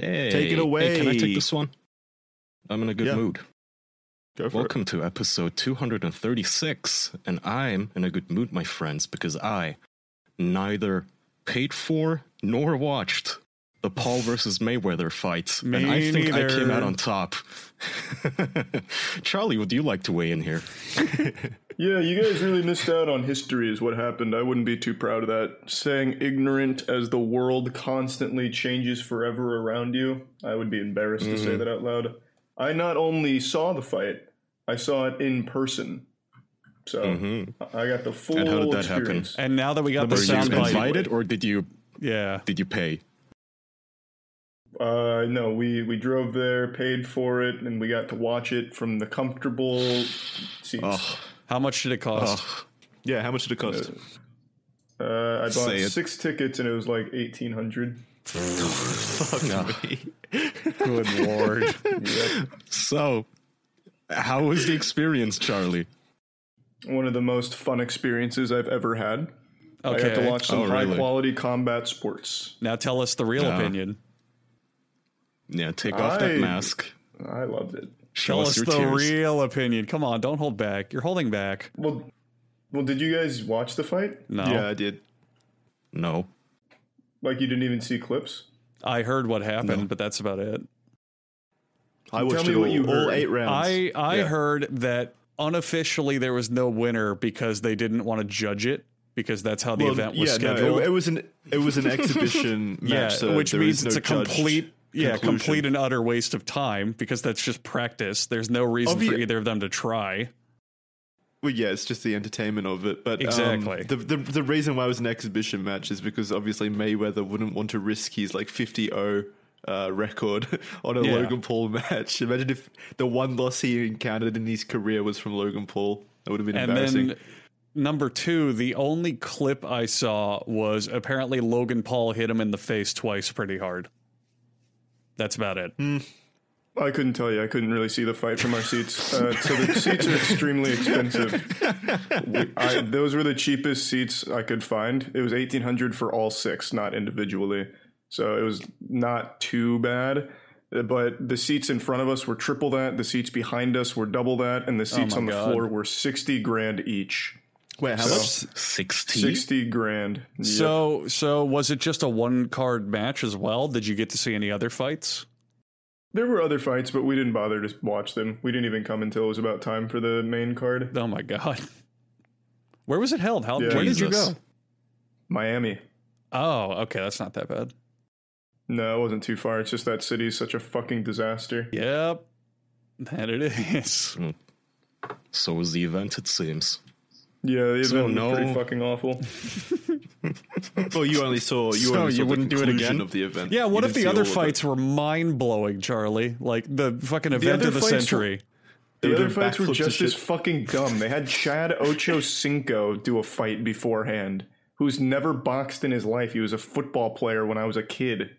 Hey, Take it Hey, away. can I take this one? I'm in a good Yeah. mood. Go for Welcome to episode 236, and I'm in a good mood, my friends, because I neither paid for nor watched the Paul versus Mayweather fight, Me and I think I came out on top. Charlie, would you like to weigh in here? Yeah, you guys really missed out on history, is what happened. I wouldn't be too proud of that. Saying ignorant as the world constantly changes forever around you, I would be embarrassed to Mm-hmm. say that out loud. I not only saw the fight, I saw it in person. So Mhm. I got the full And how did that happen? And now that we got the Were you sound bite, invited, or did you yeah, did you pay? Uh, no, we we drove there, paid for it, and we got to watch it from the comfortable seats. Oh, how much did it cost? oh. Yeah, how much did it cost? Uh, I bought Say it. six tickets, and it was like eighteen hundred. Fuck no. me. Good lord! So, how was the experience, Charlie? One of the most fun experiences I've ever had. I got to watch some Oh, really? high quality combat sports. now tell us the real Yeah. opinion. Yeah, take off that mask. I loved it. Show Tell us us the tears. real opinion. Come on, don't hold back. You're holding back. Well, well, did you guys watch the fight? No, Yeah, I did. No. Like you didn't even see clips? I heard what happened, No. but that's about it. I Tell me what all, you all heard. eight rounds. I I Yeah. heard that unofficially there was no winner because they didn't want to judge it because that's how the Well, event was yeah, no, scheduled. it, it was an it was an exhibition match. yeah, so which means is it's no a judged complete yeah conclusion. complete and utter waste of time because that's just practice. There's no reason for either of them to try. Well, yeah, it's just the entertainment of it. But um, Exactly. the, the the reason why it was an exhibition match is because obviously Mayweather wouldn't want to risk his like 50-0 uh, record on a Yeah. Logan Paul match. Imagine if the one loss he encountered in his career was from Logan Paul. That would have been And embarrassing. then number two, the only clip I saw was apparently Logan Paul hit him in the face twice pretty hard. That's about it. I couldn't tell you. I couldn't really see the fight from our seats. Uh, so the seats are extremely expensive. We- I, those were the cheapest seats I could find. It was eighteen hundred for all six, not individually. So it was not too bad. Uh, But the seats in front of us were triple that. The seats behind us were double that, and the seats my on the God. floor were sixty grand each. Wait, how So- much? 60? Sixty grand. Yep. So so was it just a one card match as well? Did you get to see any other fights? there were other fights, but we didn't bother to watch them. We didn't even come until it was about time for the main card. Oh my god. Where was it held? How Yeah. where did you go? Miami. Oh, okay, that's not that bad. No, it wasn't too far. It's just that city's such a fucking disaster. Yep. That it is. Hmm. So was the event, it seems. Yeah, the event So was no- pretty fucking awful. Well, you only saw you So only saw you the wouldn't do it again? of the event. Yeah, what You if the other all of it. fights were mind blowing, Charlie? Like the fucking event other of the fights were- century. The They other fights were just as fucking dumb. They had Chad Ocho Cinco do a fight beforehand, who's never boxed in his life. He was a football player when I was a kid.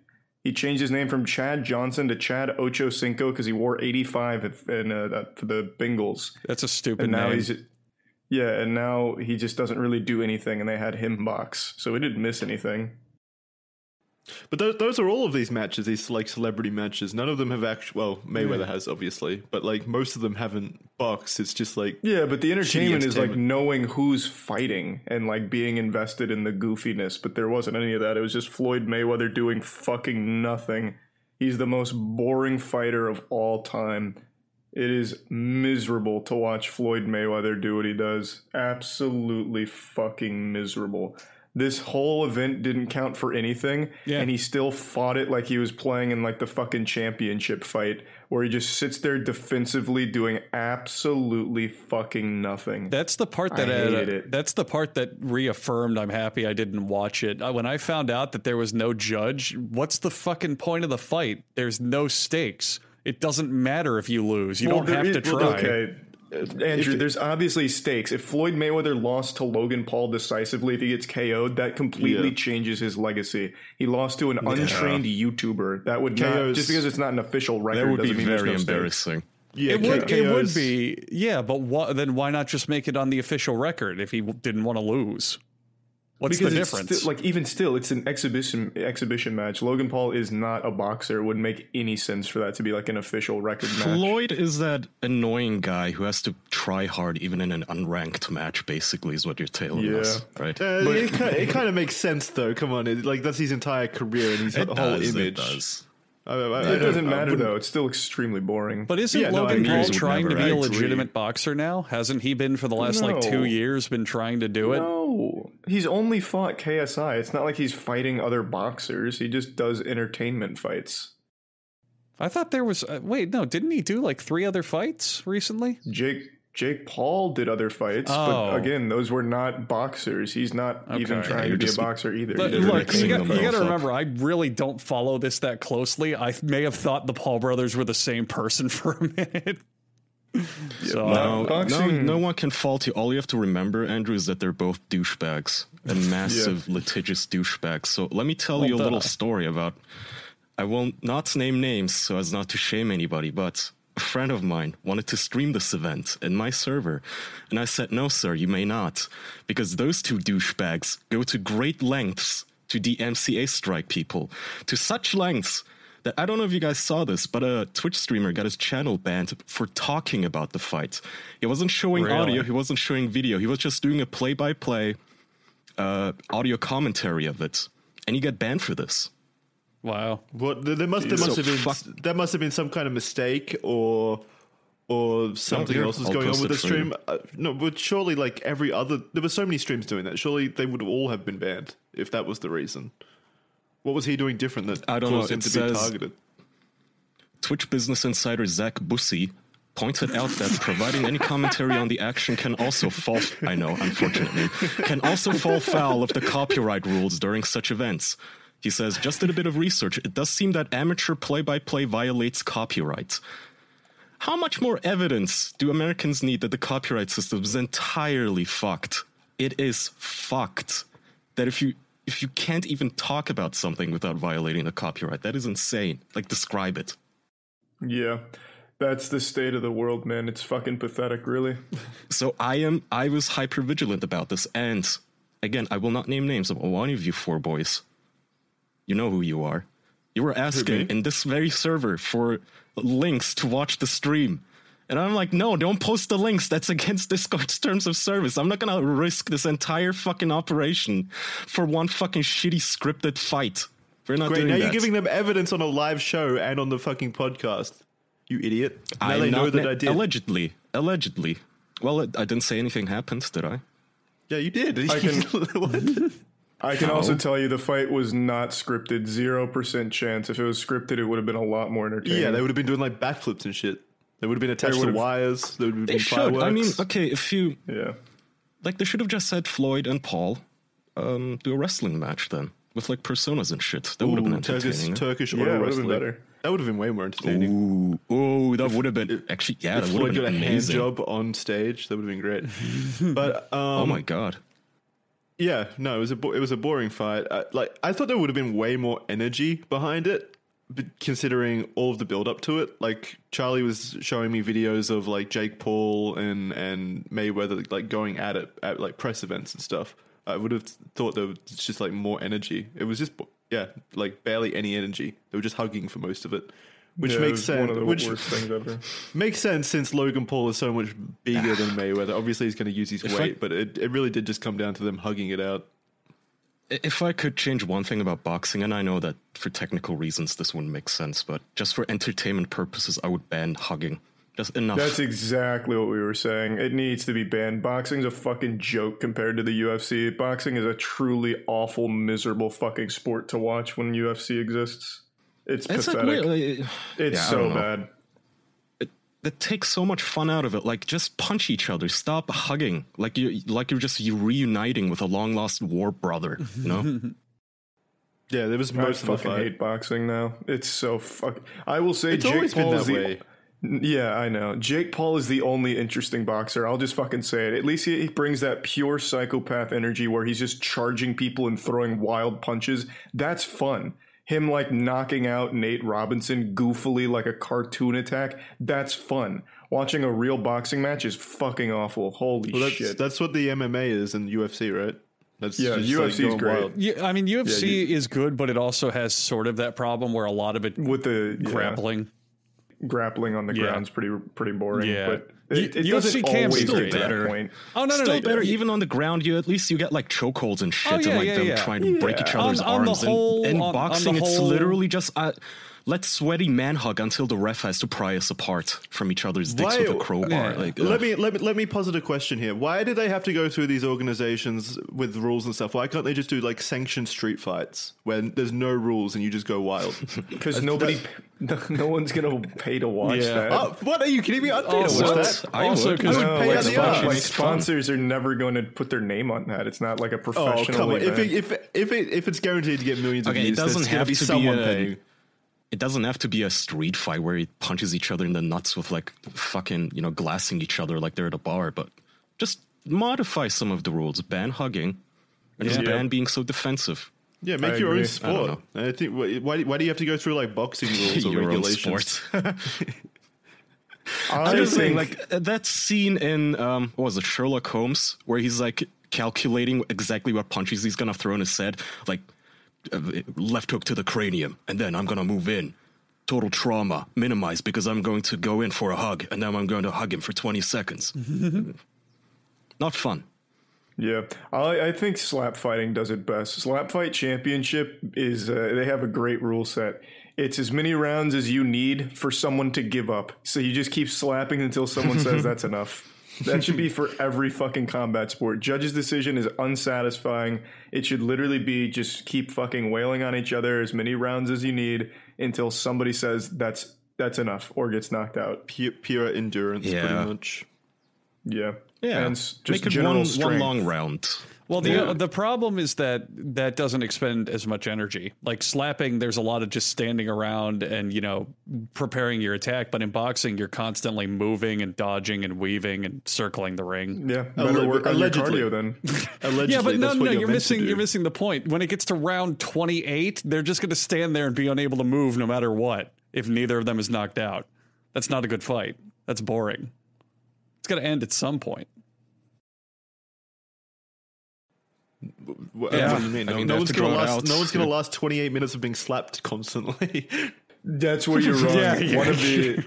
He changed his name from Chad Johnson to Chad Ocho Cinco because he wore 85 in, uh, for the Bengals. That's a stupid And now name. he's. Yeah, and now he just doesn't really do anything, and they had him box. So we didn't miss anything. But those, those are all of these matches, these like celebrity matches. None of them have actually. Well, Mayweather has obviously, but like most of them haven't boxed. It's just like Yeah, but the entertainment is like knowing who's fighting and like being invested in the goofiness. But there wasn't any of that. It was just Floyd Mayweather doing fucking nothing. He's the most boring fighter of all time. It is miserable to watch Floyd Mayweather do what he does. Absolutely fucking miserable. This whole event didn't count for anything, Yeah. and he still fought it like he was playing in like the fucking championship fight, where he just sits there defensively doing absolutely fucking nothing. That's the part that I uh, hated it. that's the part that reaffirmed I'm happy I didn't watch it. Uh, When I found out that there was no judge, what's the fucking point of the fight? There's no stakes. It doesn't matter if you lose. You Well, don't have is- to try. well, Okay, Andrew, there's obviously stakes. If Floyd Mayweather lost to Logan Paul decisively, if he gets KO'd, that completely Yeah. changes his legacy. He lost to an untrained YouTuber. That would not just because it's not an official record. That would be doesn't mean very no stakes. embarrassing. yeah, It would, K- it would be, yeah, but wha- then why not just make it on the official record if he w- didn't want to lose? What's because the difference? sti- like even still, it's an exhibition exhibition match. Logan Paul is not a boxer. It wouldn't make any sense for that to be like an official record match. Floyd is that annoying guy who has to try hard even in an unranked match. Basically, is what you're telling Yeah. us, right? Uh, it, kind it kind of makes sense though. Come on, it, like that's his entire career and his it whole does. image. It does. I, I, I It don't- doesn't I matter wouldn't- though. It's still extremely boring. But isn't Yeah, Logan agree. Paul trying to be a agree. legitimate boxer now? Hasn't he been for the last like two years? Been trying to do it. no, he's only fought KSI. It's not like he's fighting other boxers. He just does entertainment fights. I thought there was. Uh, wait, no, didn't he do like three other fights recently? Jake Jake Paul did other fights, Oh. but again, those were not boxers. He's not even trying you're to be a boxer either. But look, you got, you got to remember, I really don't follow this that closely. I may have thought the Paul brothers were the same person for a minute. so No. No, no, no one can fault you. All you have to remember, Andrew, is that they're both douchebags and massive litigious douchebags. So let me tell you a Well, little story about. I will not name names so as not to shame anybody, but a friend of mine wanted to stream this event in my server, and I said, "No, sir, you may not, because those two douchebags go to great lengths to DMCA strike people, to such lengths." That I don't know if you guys saw this, but a Twitch streamer got his channel banned for talking about the fight. He wasn't showing Really? audio, he wasn't showing video, he was just doing a play by play audio commentary of it. And he got banned for this. Wow. What there there must there So have been fuck- there must have been some kind of mistake or or something here, else was going on with the for stream. Uh, no, but surely like every other there were so many streams doing that. Surely they would all have been banned if that was the reason. What was he doing different that I don't know, caused him it to says- be targeted? Twitch business insider Zach Bussy pointed out that providing any commentary on the action can also fall I know, unfortunately, can also fall foul of the copyright rules during such events. He says, just did a bit of research. It does seem that amateur play by play violates copyright. How much more evidence do Americans need that the copyright system is entirely fucked? It is fucked. That if you if you can't even talk about something without violating the copyright, that is insane. Like describe it. Yeah. That's the state of the world, man. It's fucking pathetic, really. So I am I was hyper vigilant about this, and again, I will not name names of one of you four boys. You know who you are. You were asking in this very server for links to watch the stream. And I'm like, no, don't post the links. That's against Discord's terms of service. I'm not gonna risk this entire fucking operation for one fucking shitty scripted fight. We're not Great, doing now that. you're giving them evidence on a live show and on the fucking podcast. You idiot. Now I'm they know that na- I did. Allegedly. Allegedly. Well, I didn't say anything happened, did I? yeah, you did. I can- What? I can also tell you the fight was not scripted. Zero percent chance. If it was scripted, it would have been a lot more entertaining. yeah, they would have been doing like backflips and shit. They would have been attached to wires. There would have They been should. fireworks. I mean, okay, if you yeah. like, they should have just said Floyd and Paul um, do a wrestling match then with like personas and shit. That would have been Ooh, Turkish. Turkish Yeah, auto would have wrestling. been better. That would have been way more entertaining. Ooh, ooh, that would have been actually yeah, if that Floyd would have got a been hand job on stage, that would have been great. but um, Oh my god. Yeah, no, it was a bo- it was a boring fight. I, like I thought there would have been way more energy behind it, considering all of the build up to it. Like Charlie was showing me videos of like Jake Paul and and Mayweather like going at it at like press events and stuff. I would have thought there was just like more energy. It was just yeah, like barely any energy. They were just hugging for most of it, which Yeah, it makes was sense. One of the Which worst things ever. makes sense since Logan Paul is so much bigger than Mayweather. Obviously, he's going to use his If I- weight, but it, it really did just come down to them hugging it out. If I could change one thing about boxing, and I know that for technical reasons this wouldn't make sense, but just for entertainment purposes, I would ban hugging. Just enough. That's exactly what we were saying. It needs to be banned. Boxing's a fucking joke compared to the UFC. Boxing is a truly awful, miserable fucking sport to watch when UFC exists. It's, it's like pathetic. weird. like, it's yeah, so don't know. bad. that takes so much fun out of it. Like, just punch each other. Stop hugging. Like you, like you're just you reuniting with a long lost war brother. You know. Yeah, there was most of fucking hate boxing now. It's so fuck. I will say It's Jake always been Paul that is the way. Yeah, I know. Jake Paul is the only interesting boxer. I'll just fucking say it. At least he, he brings that pure psychopath energy where he's just charging people and throwing wild punches. That's fun. Him like knocking out Nate Robinson goofily like a cartoon attack. That's fun. Watching a real boxing match is fucking awful. Holy Well, that's, shit. that's what the MMA is in UFC, right? That's Yeah, just, UFC 's going great. wild. Yeah, I mean UFC you- is good, but it also has sort of that problem where a lot of it with the yeah, grappling. grappling on the Yeah. ground's pretty pretty boring. Yeah. but it, it UFC can still better. Oh no, no, Still no! better, even on the ground. You at least you get like chokeholds and shit, Oh, yeah, and like yeah, them yeah. trying to break each other's On- on arms. whole- and in on- on boxing, it's whole- literally just uh, let's sweaty man hug until the ref has to pry us apart from each other's dicks Why- with a crowbar. Yeah. Like, Let me let me let me posit a question here. Why do they have to go through these organizations with rules and stuff? Why can't they just do like sanctioned street fights when there's no rules and you just go wild? Because nobody, no, no one's gonna pay to watch Yeah. that. oh, what are you kidding me? I'd pay to watch that. I also would. 'cause- I would No, pay like, out the like sponsors are never going to put their name on that. It's not like a oh, professional. Oh professional come on! If event. it, if it, if it, if it's guaranteed to get millions Okay, of it views, doesn't there's gonna have be to be someone a- paying. It doesn't have to be a street fight where he punches each other in the nuts with like fucking you know glassing each other like they're at a bar, but just modify some of the rules. Ban hugging, and just Yeah. ban being so defensive. Yeah, make I your agree. own I sport. I, think why, why why do you have to go through like boxing rules or Your own regulations? sport. I Another thing, think- like that scene in um, what was it, Sherlock Holmes, where he's like calculating exactly what punches he's gonna throw in his head, like left hook to the cranium, and then I'm gonna move in. Total trauma, minimized because I'm going to go in for a hug, and then I'm going to hug him for 20 seconds. Not fun. Yeah, I, I think slap fighting does it best. Slap fight championship is uh, they have a great rule set. It's as many rounds as you need for someone to give up. So you just keep slapping until someone says that's enough. That should be for every fucking combat sport. Judge's decision is unsatisfying. It should literally be just keep fucking wailing on each other as many rounds as you need until somebody says that's that's enough or gets knocked out. Pure, pure endurance, Yeah. pretty much. Yeah, Yeah, and just make it general one, one long round. Well, the Yeah. the problem is that that doesn't expend as much energy. Like slapping, there's a lot of just standing around and you know preparing your attack. But in boxing, you're constantly moving and dodging and weaving and circling the ring. Yeah, better Alleg- work on allegedly. your cardio then. Allegedly, Yeah, but no, no, you're meant to missing you're missing the point. When it gets to round 28, they're just going to stand there and be unable to move no matter what. If neither of them is knocked out, that's not a good fight. That's boring. It's got to end at some point. What, Yeah. what do you mean? I No, mean, no they one's gonna last. No one's gonna last 28 minutes of being slapped constantly. That's where you're wrong. Yeah, yeah. One of the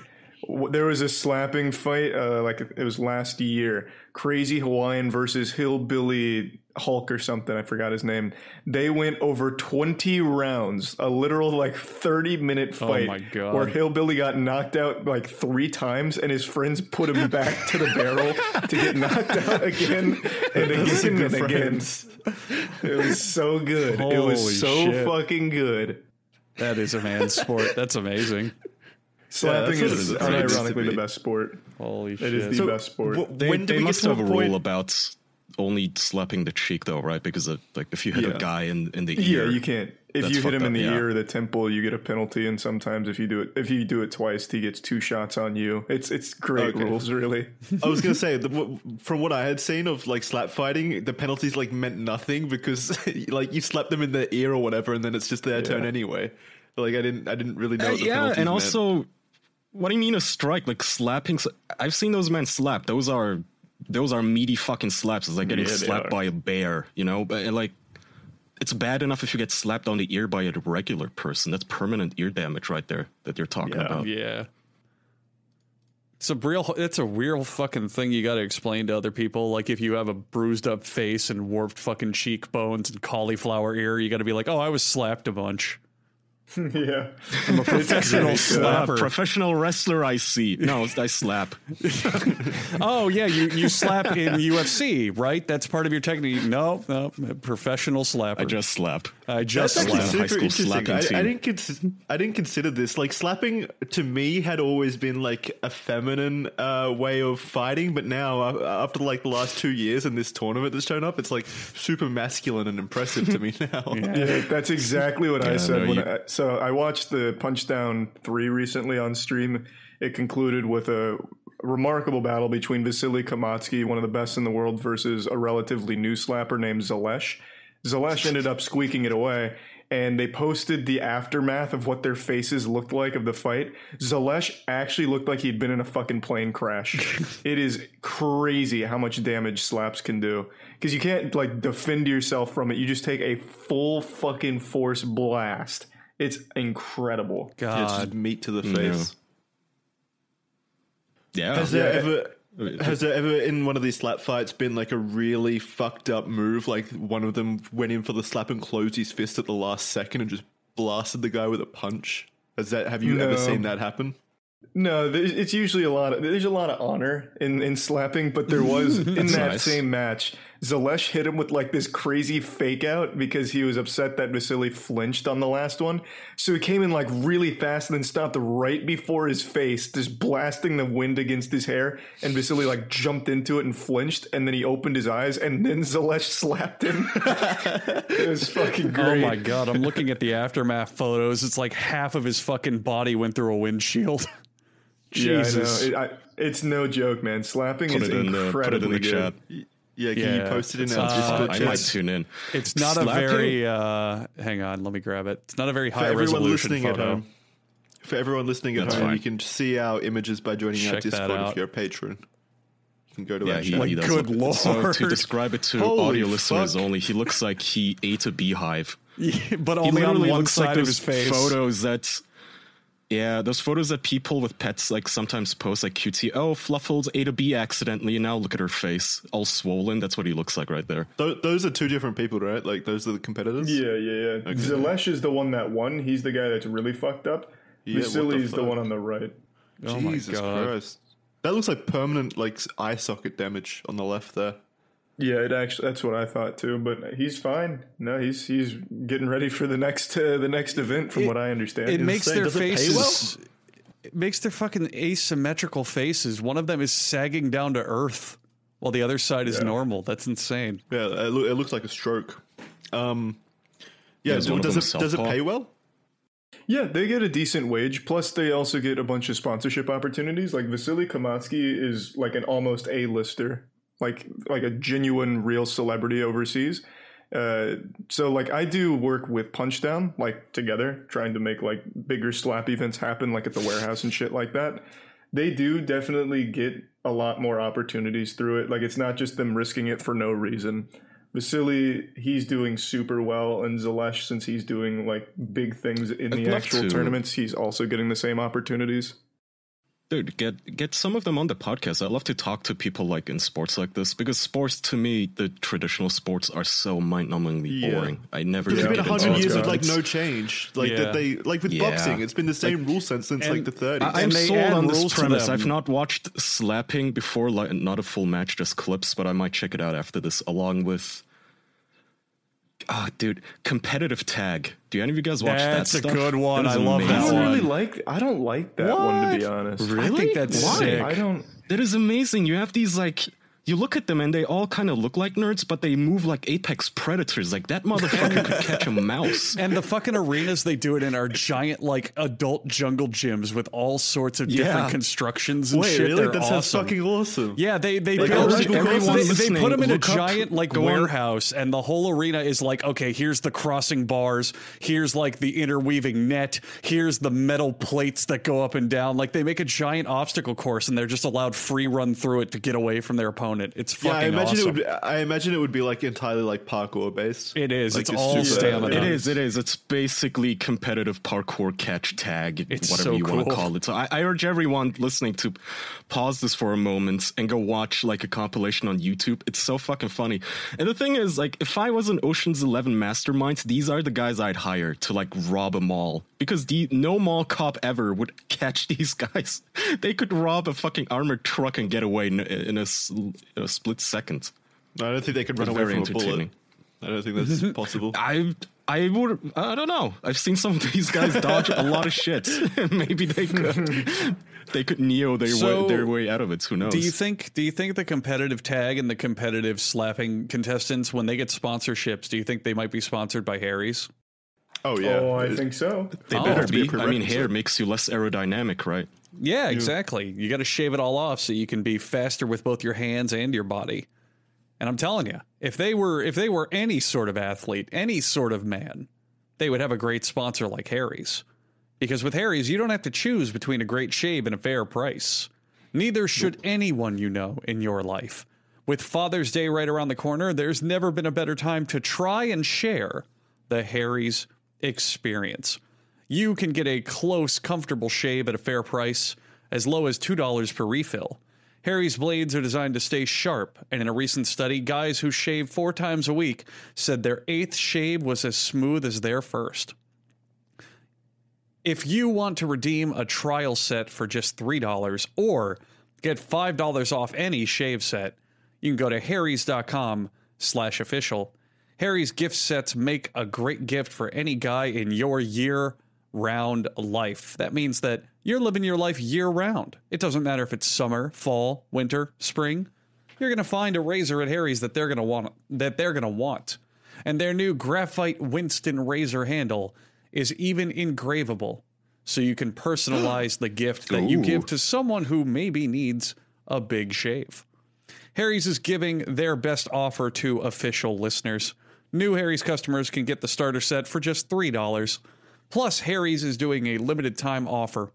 there was a slapping fight, uh, like it was last year. Crazy Hawaiian versus Hillbilly Hulk or something. I forgot his name. They went over 20 rounds, a literal like 30 minute fight. my God. Where Hillbilly got knocked out like three times, and his friends put him back to the barrel to get knocked out again and again good and again. It was so good. it was so shit. fucking good. That is a man's sport. That's amazing. Slapping that's is what it is. unironically It is to the best sport. Holy It shit. is the So, best sport. wh- They, when do we get to a have a point? rule about only slapping the cheek, though, right? Because uh, like if you hit Yeah. a guy in, in the ear, yeah, you can't. If you hit him fucked in the yeah. ear or the temple, you get a penalty. And sometimes if you do it, if you do it twice, he gets two shots on you. It's it's great Okay. rules, really. I was gonna say, the, from what I had seen of like slap fighting, the penalties like meant nothing because like you slap them in the ear or whatever, and then it's just their turn anyway. Like I didn't, I didn't really know. Uh, what the yeah, and meant. also, what do you mean a strike? Like slapping? I've seen those men slap. Those are those are meaty fucking slaps. It's like getting Yeah, slapped by a bear, you know. But and, like, it's bad enough if you get slapped on the ear by a regular person. That's permanent ear damage right there that you're talking Yeah. about. Yeah. It's a real it's a real fucking thing you got to explain to other people like if you have a bruised up face and warped fucking cheekbones and cauliflower ear you got to be like oh I was slapped a bunch yeah, I'm a professional slapper professional wrestler, I see. No, I slap. oh yeah you you slap in UFC right that's part of your technique no no professional slapper I just slap. I just That's Slap. High school slapping I, I team. didn't cons- I didn't consider this. Like slapping to me had always been like a feminine uh, way of fighting, but now uh, after like the last two years and this tournament that's shown up, it's like super masculine and impressive to me now. yeah, that's exactly what I Yeah, said. no, when you- I, so I watched the Punchdown three recently on stream. It concluded with a remarkable battle between Vasily Kamatsky, one of the best in the world, versus a relatively new slapper named Zalesh. Zalesh ended up squeaking it away. and they posted the aftermath of what their faces looked like of the fight. Zalesh actually looked like he'd been in a fucking plane crash. it is crazy how much damage slaps can do because you can't like defend yourself from it. You just take a full fucking force blast. It's incredible. Yeah, it's just meat to the mm. face. Yeah. Has there Yeah. ever oh, has there ever in one of these slap fights been like a really fucked up move? Like one of them went in for the slap and closed his fist at the last second and just blasted the guy with a punch. Has that have you ever seen that happen? No, it's usually a lot of there's a lot of honor in in slapping, but there was in that nice. same match, Zalesh hit him with like this crazy fake out because he was upset that Vasily flinched on the last one. So he came in like really fast and then stopped right before his face, just blasting the wind against his hair. And Vasily like jumped into it and flinched, and then he opened his eyes, and then Zalesh slapped him. it was fucking great. oh my god! I'm looking at the aftermath photos. It's like half of his fucking body went through a windshield. Yeah, Jesus. I know. It, I, it's no joke, man. Slapping put is it in the incredibly put it in the good. chat. Yeah, can Yeah, you post it in it's, our uh, Discord I might tune in. It's not a very. uh Hang on, let me grab it. It's not a very For high everyone resolution listening at photo. home. For everyone listening at That's home, fine. you can see our images by joining our Check that Discord out. if you're a patron. You can go to Yeah, our he, chat. Like, he does. good look- So lord. to describe it to Holy audio listeners only, he looks like he ate a beehive. Yeah, but He only on literally one looks side like of those his face. photos that. Yeah, those photos that people with pets like sometimes post, like QT. Oh, Fluffles ate a bee accidentally, and now look at her face, all swollen. That's what he looks like right there. Tho- those are two different people, right? Like those are the competitors. Yeah, yeah, yeah. Zalesh is the one that won. He's the guy that's really fucked up. Yeah, Vasily the is the one on the right. Oh my Jesus God. Christ. That looks like permanent like eye socket damage on the left there. Yeah, it actually that's what I thought too. But he's fine. No, he's he's getting ready for the next uh, the next event, from what I understand. It makes saying, their does it pay faces. It makes their fucking asymmetrical faces. One of them is sagging down to earth, while the other side is Yeah. normal. That's insane. Yeah, it, loo- it looks like a stroke. Um, yeah, Yeah, is one of does it does it pay well? Yeah, they get a decent wage. Plus, they also get a bunch of sponsorship opportunities. Like Vasily Kamatsky is like an almost A-lister, like like a genuine, real celebrity overseas. Uh, so like I do work with Punchdown, like together, trying to make like bigger slap events happen, like at the warehouse and shit like that. They do definitely get a lot more opportunities through it. Like it's not just them risking it for no reason. Vasily, he's doing super well, and Zalesh, since he's doing like big things in I'd the actual to- tournaments, he's also getting the same opportunities. Dude, get get some of them on the podcast. I'd love to talk to people like in sports like this because sports, to me, the traditional sports are so mind-numbingly Yeah. boring. I never. There's could been a get hundred years of like no change. Like Yeah. that they like with Yeah. boxing, it's been the same rule set since like the 30s. I- I'm And sold on rules this premise. I've not watched slapping before, like not a full match, just clips, but I might check it out after this, along with. Ah, dude, competitive tag. Do any of you guys watch That's that That's a stuff? good one. I love that one. I don't really like. I don't like that one to be honest. I think that's Why? sick. I don't. That is amazing. You have these like you look at them and they all kind of look like nerds, but they move like apex predators. Like that motherfucker could catch a mouse. And the fucking arenas they do it in are giant, like adult jungle gyms with all sorts of different constructions and Wait, shit. really? They're That sounds awesome. fucking awesome. Yeah, they they Like, build everyone they, they put them in a up- giant like warehouse, and the whole arena is like, okay, here's the crossing bars, here's like the interweaving net, here's the metal plates that go up and down. Like they make a giant obstacle course, and they're just allowed free run through it to get away from their opponent. It's Yeah, I imagine awesome. it would. Be, I imagine it would be like entirely like parkour based. It is. Like It's all super- stamina. It is. It is. It's basically competitive parkour catch tag, It's whatever so you want to call it. So I, I urge everyone listening to pause this for a moment and go watch like a compilation on YouTube. It's so fucking funny. And the thing is, like, if I was an Ocean's Eleven mastermind, these are the guys I'd hire to like rob a mall because the no mall cop ever would catch these guys. They could rob a fucking armored truck and get away in, in a, s- in a split second. I don't think they could run It's away from a bullet. I don't think that's possible. I I would I don't know. I've seen some of these guys dodge a lot of shit. Maybe they could they could neo their So, way their way out of it. Who knows? Do you think? Do you think the competitive tag and the competitive slapping contestants, when they get sponsorships, do you think they might be sponsored by Harry's? Oh yeah. Oh, I think so. they Oh. better be be? a I mean, hair makes you less aerodynamic, right? Yeah, exactly. You got to shave it all off so you can be faster with both your hands and your body. And I'm telling you, if they were if they were any sort of athlete, any sort of man, they would have a great sponsor like Harry's. Because with Harry's, you don't have to choose between a great shave and a fair price. Neither should anyone you know in your life. With Father's Day right around the corner, there's never been a better time to try and share the Harry's experience. You can get a close, comfortable shave at a fair price, as low as $2 per refill. Harry's blades are designed to stay sharp, and in a recent study, guys who shave four times a week said their eighth shave was as smooth as their first. If you want to redeem a trial set for just $3 or get $5 off any shave set, you can go to harrys.com slash official. Harry's gift sets make a great gift for any guy in your year round life. That means that you're living your life year round. It doesn't matter if it's summer, fall, winter, spring. You're going to find a razor at Harry's that they're going to want that they're going to want. And their new graphite Winston razor handle is even engravable so you can personalize the gift that you give to someone who maybe needs a big shave. Harry's is giving their best offer to official listeners. New Harry's customers can get the starter set for just $3. Plus, Harry's is doing a limited time offer.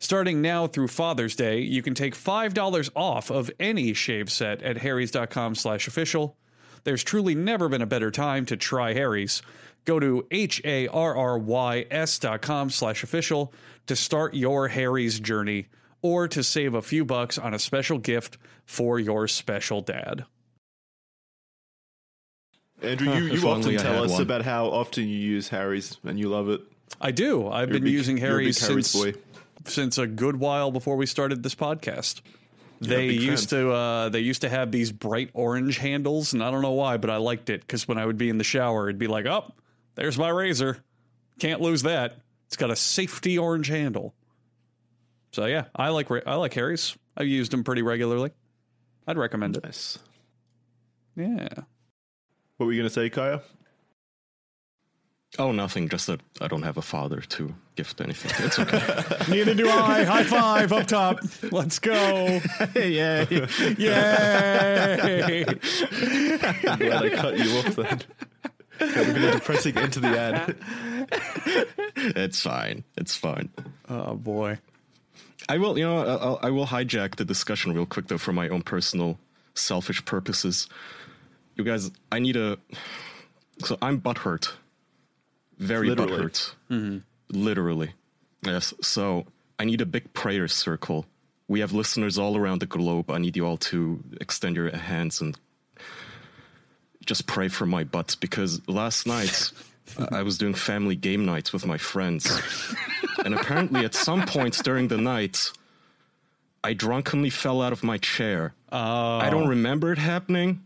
Starting now through Father's Day, you can take $5 off of any shave set at harrys.com slash official. There's truly never been a better time to try Harry's. Go to H-A-R-R-Y-S dot com slash official to start your Harry's journey or to save a few bucks on a special gift for your special dad. Andrew, you, you often tell us one. about how often you use Harry's and you love it. I do. I've You're been big- using you're Harry's Harry's since boy. since a good while before we started this podcast. They used fan. to uh, they used to have these bright orange handles, and I don't know why, but I liked it because when I would be in the shower, it'd be like, "Oh, there's my razor. Can't lose that. It's got a safety orange handle." So yeah, I like I like Harry's. I've used them pretty regularly. I'd recommend it. Yeah. What were you going to say, Kaya? Oh, nothing. Just that I don't have a father to gift anything. It's okay. Neither do I. High five up top. Let's go. yeah. Yay. I'm glad I cut you off then. That would have been a depressing end to the ad. It's fine. It's fine. oh boy. I will, you know, I'll, I will hijack the discussion real quick though for my own personal selfish purposes. You guys, I need a. So I'm butthurt. Very Literally. butthurt. Mm-hmm. Literally. Yes. So I need a big prayer circle. We have listeners all around the globe. I need you all to extend your hands and just pray for my butt because last night I was doing family game nights with my friends. and apparently, at some points during the night, I drunkenly fell out of my chair. Oh. I don't oh. remember it happening.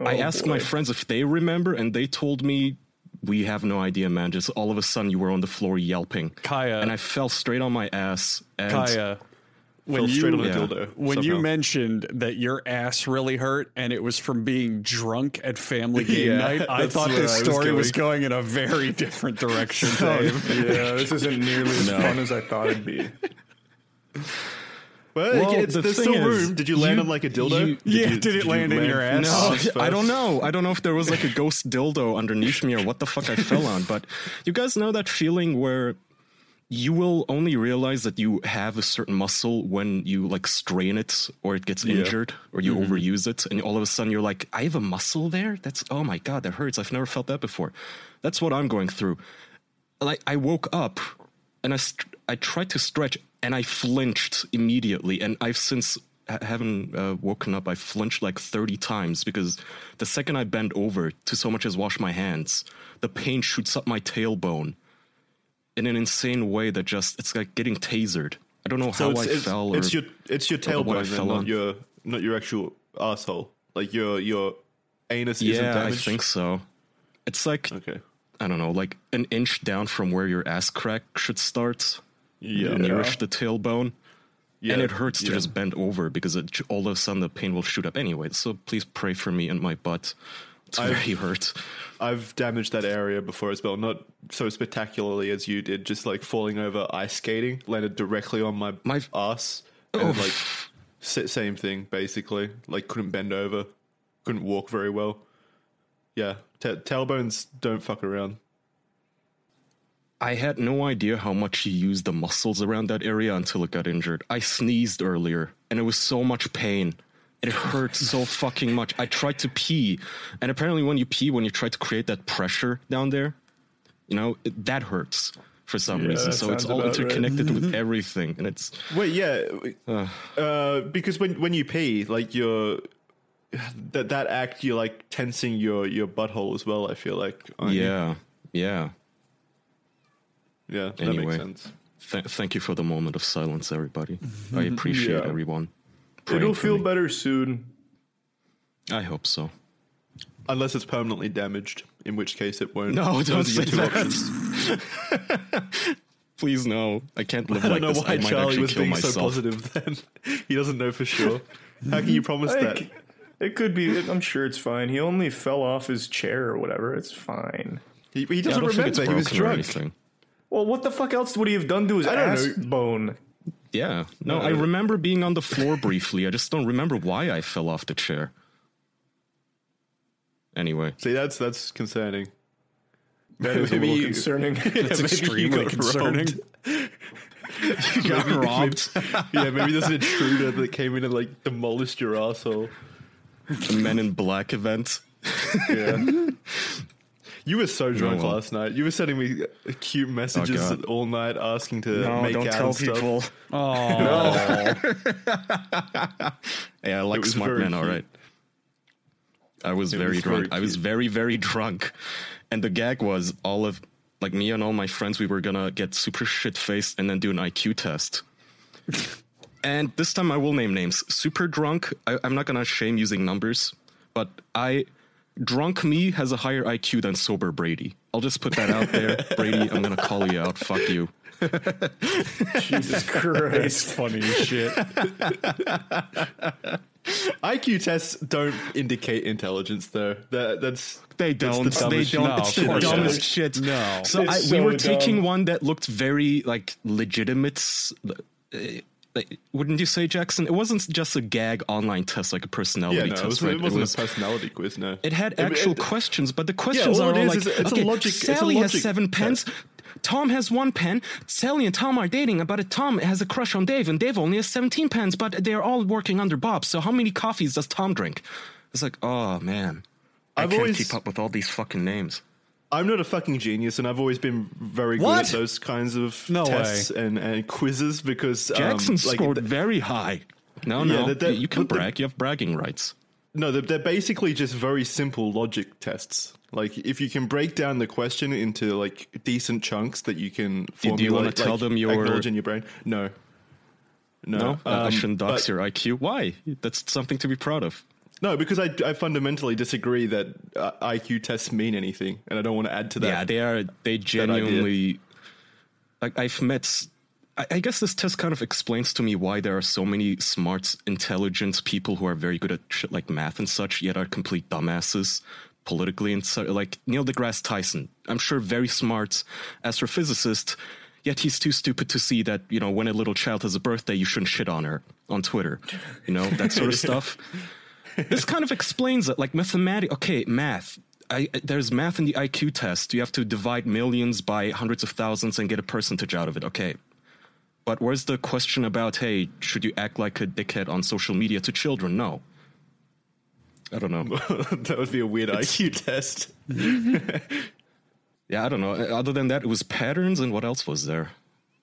I Oh, asked my friends if they remember, and they told me, We have no idea, man. Just all of a sudden, you were on the floor yelping. Kaya. And I fell straight on my ass. And Kaya. When you straight on a yeah. dildo. when you mentioned that your ass really hurt and it was from being drunk at family game Yeah, night, I thought this I was story was going. going in a very different direction. Oh, Dave. Yeah, this isn't nearly as No. fun as I thought it'd be. Well, Well, it's, the there's thing still is, room. Did you land you- on like a dildo? you- Yeah, you- did it you land in your ass? No, I don't know. I don't know if there was like a ghost dildo underneath me or what the fuck I fell on. But you guys know that feeling where you will only realize that you have a certain muscle when you like strain it or it gets injured or you mm-hmm. overuse it. And all of a sudden you're like, I have a muscle there? That's, oh my God, that hurts. I've never felt that before. That's what I'm going through. Like, I woke up and I, st- I tried to stretch and I flinched immediately. And I've since ha- haven't uh, woken up. I flinched like 30 times because the second I bend over to so much as wash my hands, the pain shoots up my tailbone in an insane way that just, it's like getting tasered. I don't know So how I it's, fell. it's your it's your tailbone, fell not on. your not your actual asshole. Like your your anus isn't yeah, I think so. It's like, Okay. I don't know, like an inch down from where your ass crack should start. Yeah. Nearish the tailbone. yeah. and it hurts to yeah. just bend over because it, all of a sudden the pain will shoot up anyway. So please pray for me and my butt. It's I've- very hurt. I've damaged that area before as well. Not so spectacularly as you did, just like falling over ice skating, landed directly on my, My- ass. And like same thing basically. Like couldn't bend over, couldn't walk very well. Yeah, ta tailbones don't fuck around. I had no idea how much you use the muscles around that area until it got injured. I sneezed earlier and it was so much pain. It hurt so fucking much. I tried to pee, and apparently, when you pee, when you try to create that pressure down there, you know, it, that hurts for some Yeah, reason. So it's all about right. interconnected with everything. And it's, Wait, yeah, uh, because when when you pee, like you're that that act, you're like tensing your your butthole as well. I feel like, aren't you? yeah, yeah. yeah, that Anyway. makes sense. Th- thank you for the moment of silence, everybody. I appreciate Yeah. everyone. It'll feel me. better soon. I hope so. Unless it's permanently damaged, in which case it won't. No, don't are your say two that. options. Please, no. I can't live I like don't know this. why I might Charlie actually was kill being myself. so positive. Then he doesn't know for sure. How can you promise that? It could be. I'm sure it's fine. He only fell off his chair or whatever. It's fine. He, he I doesn't don't think it's remember. He was broken or drunk. Anything. Well, what the fuck else would he have done to his I don't ass know. bone? Yeah. No, I uh, remember being on the floor briefly. I just don't remember why I fell off the chair. Anyway, See, that's that's concerning. That is a Maybe little you- concerning. Yeah, maybe you extremely got concerning. robbed. got robbed. yeah, maybe this intruder that came in and like demolished your asshole. the Men in Black event. Yeah. You were so drunk well. last night. You were sending me cute oh, messages God. all night asking to make out and stuff. Oh, Yeah, I like smart men. all right. I was very was drunk. very I was very, very drunk. And the gag was all of, like, me and all my friends, we were gonna get super shit faced and then do an IQ test. and this time I will name names. Super drunk, I, I'm not gonna shame using numbers, but I. Drunk me has a higher IQ than sober Brady. I'll just put that out there. Brady, I'm gonna call you out. Fuck you. Jesus Christ. funny shit. IQ tests don't indicate intelligence, though. That, that's They don't. the they don't. No, it's the course dumbest not. shit. No. So I, so we were dumb. taking one that looked very like legitimate. Uh, like, wouldn't you say, Jackson? It wasn't just a gag online test, like a personality Yeah, no, it test, wasn't, right? it wasn't was. a personality quiz. No, It had actual it- questions, but the questions all are all is like, is it's a okay, logic- it's a Sally has seven pens. test. Tom has one pen. Sally and Tom are dating, but Tom has a crush on Dave, and Dave only has 17 pens, but they're all working under Bob. So how many coffees does Tom drink? It's like, oh man, I I've can't always- keep up with all these fucking names. I'm not a fucking genius, and I've always been very good What? at those kinds of No tests and, and quizzes because um, Jackson like, scored th- very high. No, Yeah, no, that- that- you can brag. You have bragging rights. No, they're, they're basically just very simple logic tests. Like if you can break down the question into like decent chunks that you can formulate, do you wanna tell like, them your- acknowledge in your brain? No, no, No, uh, I Um, shouldn't dox your IQ. Why? That's something to be proud of. No, because I, I fundamentally disagree that uh, IQ tests mean anything, and I don't want to add to that. yeah, they are. They genuinely. Like I've met. I guess this test kind of explains to me why there are so many smart, intelligent people who are very good at shit like math and such, yet are complete dumbasses politically and so. Like Neil deGrasse Tyson, I'm sure very smart astrophysicist, yet he's too stupid to see that you know when a little child has a birthday, you shouldn't shit on her on Twitter, you know that sort of stuff. This kind of explains it. Like mathematics, okay, math. I, there's math in the IQ test. You have to divide millions by hundreds of thousands and get a percentage out of it. Okay. But where's the question about, hey, should you act like a dickhead on social media to children? No. I don't know. that would be a weird IQ test. Yeah, I don't know. Other than that, it was patterns, and what else was there?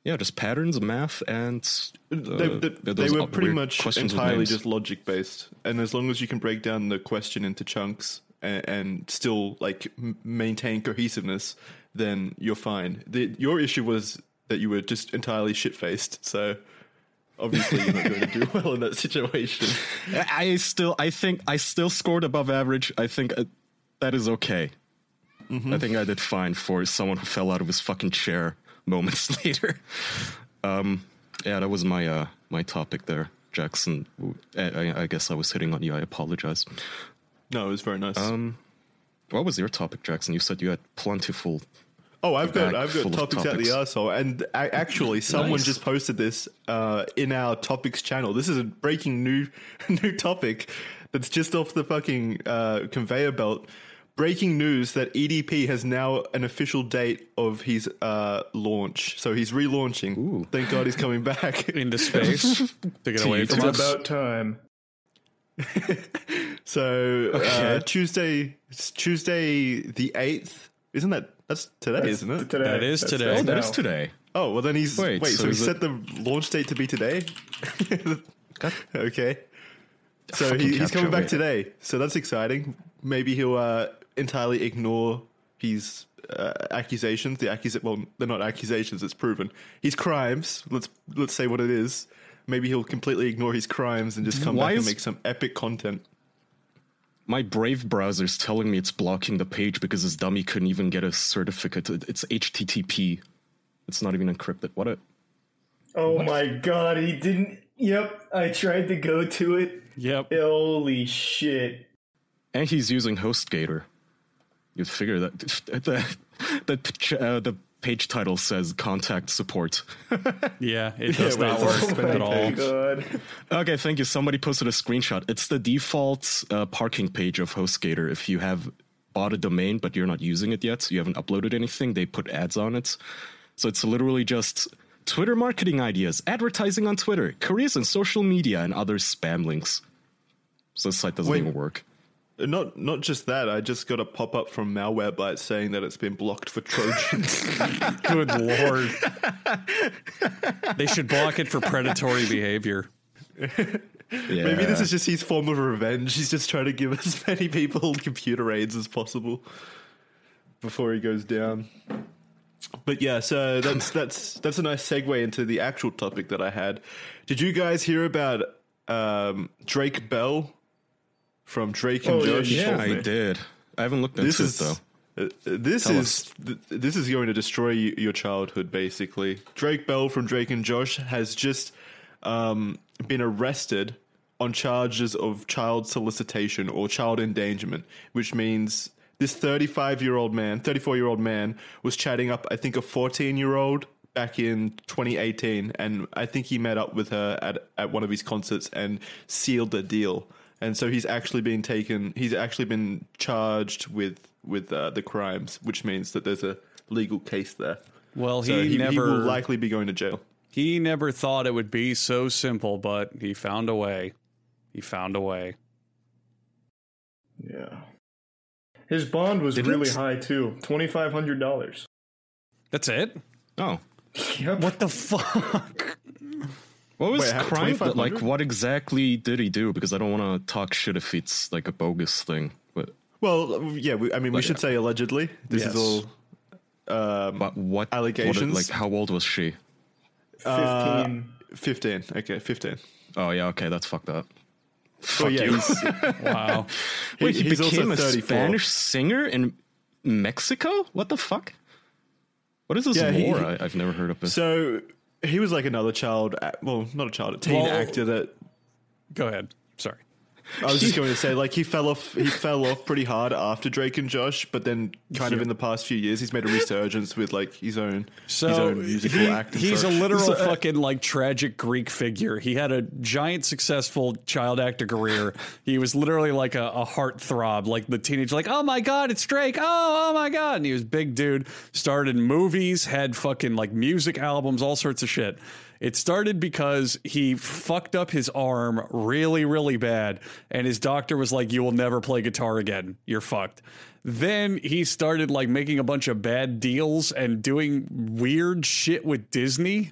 Yeah, just patterns, math, and uh, they, they, they were pretty much entirely just logic based, and as long as you can break down the question into chunks and, and still like m- maintain cohesiveness, then you're fine. The, your issue was that you were just entirely shit faced, so obviously you're not going to do well in that situation. I still, I think, I still scored above average. I think uh, that is okay. Mm-hmm. I think I did fine for someone who fell out of his fucking chair moments later. Um, yeah, that was my uh, my topic there, Jackson. I, I, I guess I was hitting on you. I apologize. No, it was very nice. Um, What was your topic, Jackson? You said you had plentiful. Oh, I've got I've got of topics, out topics. the arsehole. And a- actually, someone Nice. just posted this uh, in our topics channel. This is a breaking new new topic that's just off the fucking uh, conveyor belt. Breaking news that EDP has now an official date of his uh, launch. So he's relaunching. Thank God he's coming back. into space to get away It's from It's us. about time. So uh, Tuesday, it's Tuesday the eighth. Isn't that that's today, isn't it? Today. That is That's today. right Oh, that now. is today. Oh well, then he's wait. Wait, so, so he is set the launch date to be today. okay. So he, he's coming back rate. today. So that's exciting. Maybe he'll uh, entirely ignore his uh, accusations. The accus well, they're not accusations. It's proven his crimes. Let's let's say what it is. Maybe he'll completely ignore his crimes and just come Why back and make some epic content. My Brave browser is telling me it's blocking the page because this dummy couldn't even get a certificate. It's HTTP. It's not even encrypted. What a Oh my god, he didn't. Yep, I tried to go to it. Yep. Holy shit. and he's using HostGator. You'd figure that the the uh, the page title says contact support. Yeah, it does wait, not it's- work Oh at all. god. okay, thank you. Somebody posted a screenshot. It's the default uh, parking page of HostGator. If you have bought a domain but you're not using it yet, so you haven't uploaded anything, they put ads on it. So it's literally just Twitter marketing ideas, advertising on Twitter, careers in social media, and other spam links. So the site doesn't Wait. even work. Not not just that. I just got a pop up from Malwarebytes saying that it's been blocked for Trojans. Good lord. they should block it for predatory behavior. Yeah. Maybe this is just his form of revenge. He's just trying to give as many people computer aids as possible before he goes down. But yeah, so that's that's that's a nice segue into the actual topic that I had. Did you guys hear about um, Drake Bell from Drake and Oh, Josh? you Yeah, I did. I haven't looked at this into is it though. uh, this Tell is th- this is going to destroy y- your childhood. Basically, Drake Bell from Drake and Josh has just um, been arrested on charges of child solicitation or child endangerment, which means this 35 year old man, 34 year old man, was chatting up, I think, a 14 year old back in 2018, and I think he met up with her at at one of his concerts and sealed the deal. And so he's actually been taken. He's actually been charged with with uh, the crimes, which means that there's a legal case there. Well, So he, he, never he will likely be going to jail. he never thought it would be so simple, but he found a way. He found a way. Yeah. His bond was Didn't- really high too. Twenty five hundred dollars. That's it? Oh, Yep. What the fuck? What was Wait, how- crime? But, like, 2500? what exactly did he do? Because I don't want to talk shit if it's like a bogus thing. But Well, yeah. We, I mean, we Like, should say allegedly. This Yes. is all. Um, but what Allegations? What, like, how old was she? Fifteen. fifteen. Okay, fifteen. Oh yeah, okay, that's fucked up. Oh yeah, you. he's, Wow. Wait, he, he's also became a 34. Spanish singer in Mexico? What the fuck? What is this Yeah, he- war? I, I've never heard of this. so he was like another child. Well, not a child, a teen Well- actor that Go ahead. I was just going to say, like he fell off. He fell off pretty hard after Drake and Josh, but then kind of in the past few years, he's made a resurgence with like his own So his own musical he- act. he's a literal So, fucking like tragic Greek figure. He had a giant successful child actor career. he was literally like a, a heartthrob, like the teenage, like oh my god, it's Drake. Oh oh my god, and he was big dude. Started movies, had fucking like music albums, all sorts of shit. It started because he fucked up his arm really, really bad, and his doctor was like, "You will never play guitar again. You're fucked." Then he started like making a bunch of bad deals and doing weird shit with Disney.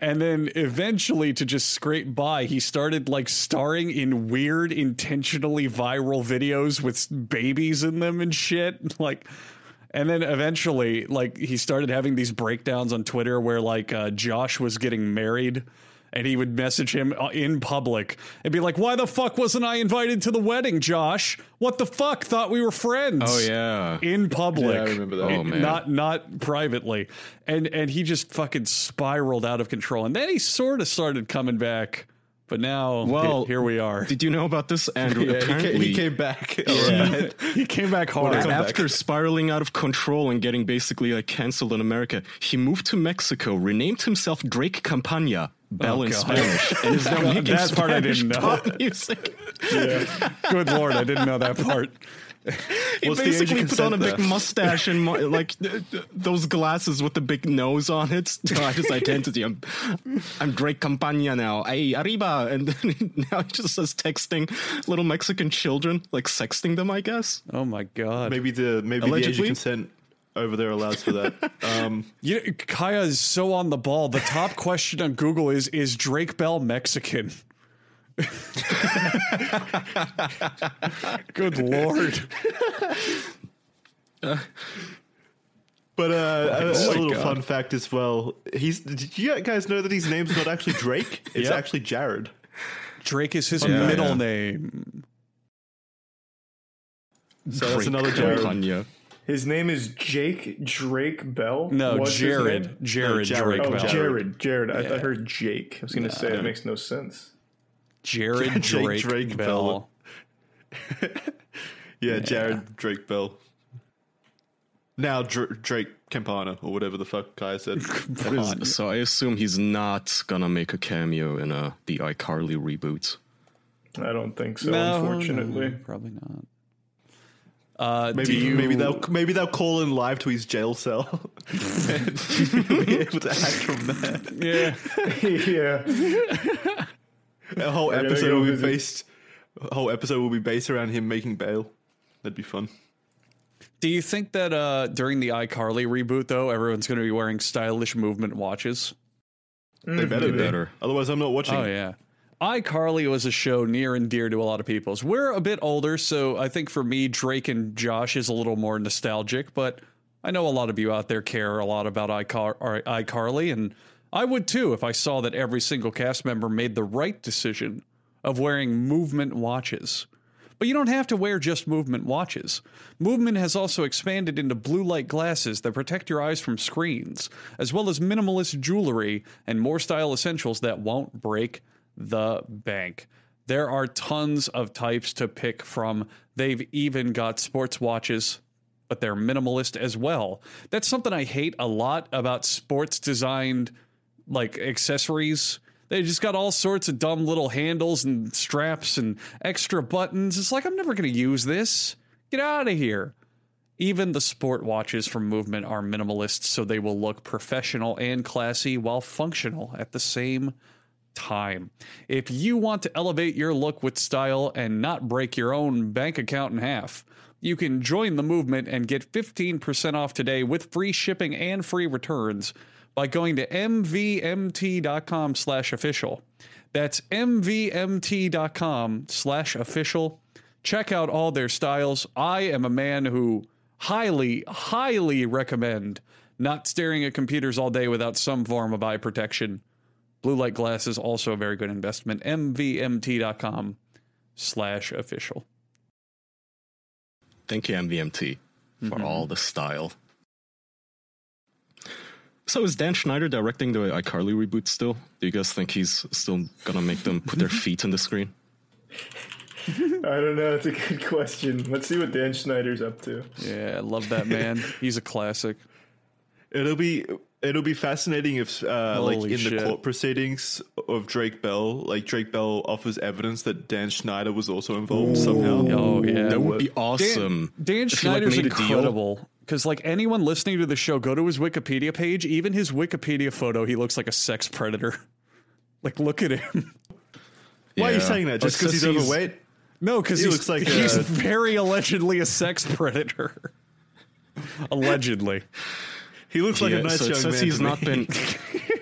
And then eventually, to just scrape by, he started like starring in weird, intentionally viral videos with babies in them and shit. Like, and then eventually, like, he started having these breakdowns on Twitter where, like, uh, Josh was getting married and he would message him uh, in public and be like, Why the fuck wasn't I invited to the wedding, Josh? What the fuck? Thought we were friends. oh yeah. In public. Yeah, I remember that. Oh, man. Not not privately. And and he just fucking spiraled out of control. And then he sort of started coming back. But now Well, he- here we are. Did you know about this, Andrew? Yeah, he, ca- Apparently, he came back. Yeah. he came back hard. come back. after spiraling out of control and getting basically like canceled in America, he moved to Mexico, renamed himself Drake Campana, Bell Oh, in God. Spanish, and is now making That part I Spanish didn't know. pop music. Good lord, I didn't know that part. He What's the age of basically put on a consent big mustache and like th- th- those glasses with the big nose on it to hide his identity. I'm, I'm Drake Campana now. Hey, arriba! And then now he just says texting little Mexican children, like sexting them, I guess. Oh my god. Maybe the maybe the age of consent over there allows for that. Um, You, Kaya is so on the ball. The top question on Google is Is Drake Bell Mexican? Good lord. but uh, a, a little God. fun fact as well. He's. Did you guys know that his name's not actually Drake? It's Yep. actually Jared. Drake is his Yeah, middle yeah. name. So that's Drake another Jared. Campagna. His name is Jake Drake Bell. No, What's Jared. Jared. No, Jared. Drake Oh, Bell. Jared. Jared. I, Yeah. I heard Jake. I was going to say it makes no sense. Jared Jake Drake, Drake Bell. Bell. Yeah, Jared Drake Bell. Now Dr- Drake Campana or whatever the fuck Kai said. That is- so I assume he's not gonna make a cameo in uh, the iCarly reboot. I don't think so, No, unfortunately. no, probably not. Uh, Maybe you, maybe they'll maybe they'll call in live to his jail cell. and be able to act from there. Yeah. yeah. A whole episode will be based. A whole episode will be based around him making bail. That'd be fun. Do you think that uh, during the iCarly reboot, though, everyone's going to be wearing stylish movement watches? They better Be be. better. Otherwise, I'm not watching. Oh yeah. iCarly was a show near and dear to a lot of people's. We're a bit older, so I think for me, Drake and Josh is a little more nostalgic, but I know a lot of you out there care a lot about iCar- iCarly, and I would too if I saw that every single cast member made the right decision of wearing movement watches. But you don't have to wear just movement watches. Movement has also expanded into blue light glasses that protect your eyes from screens, as well as minimalist jewelry and more style essentials that won't break the bank. There are tons of types to pick from. They've even got sports watches, but they're minimalist as well. That's something I hate a lot about sports designed like accessories. They just got all sorts of dumb little handles and straps and extra buttons. It's like I'm never going to use this. Get out of here. Even the sport watches from Movement are minimalist, so they will look professional and classy while functional at the same time. If you want to elevate your look with style and not break your own bank account in half, you can join the movement and get 15% off today with free shipping and free returns by going to mvmt.com slash official. That's mvmt.com slash official. Check out all their styles. I am a man who highly, highly recommend not staring at computers all day without some form of eye protection. Blue light glasses also a very good investment. mvmt.com slash official. Thank you, MVMT, for mm-hmm. all the style. So is Dan Schneider directing the iCarly reboot still? Do you guys think he's still gonna make them put their feet on the screen? I don't know. It's a good question. Let's see what Dan Schneider's up to. Yeah, I love that man. He's a classic. It'll be it'll be fascinating if uh, like in shit. the court proceedings of Drake Bell, like Drake Bell offers evidence that Dan Schneider was also involved somehow. Oh yeah. That would be awesome. Dan If he, like, Schneider's deal. incredible. Because like anyone listening to the show, go to his Wikipedia page. Even his Wikipedia photo, he looks like a sex predator. Like, look at him. Why are you saying that? Oh, Just Oh, because it's he's 'cause overweight? No, because He he looks like he's a- very allegedly a sex predator. allegedly. He looks like Yeah, a nice so it says man. he's to not me. been.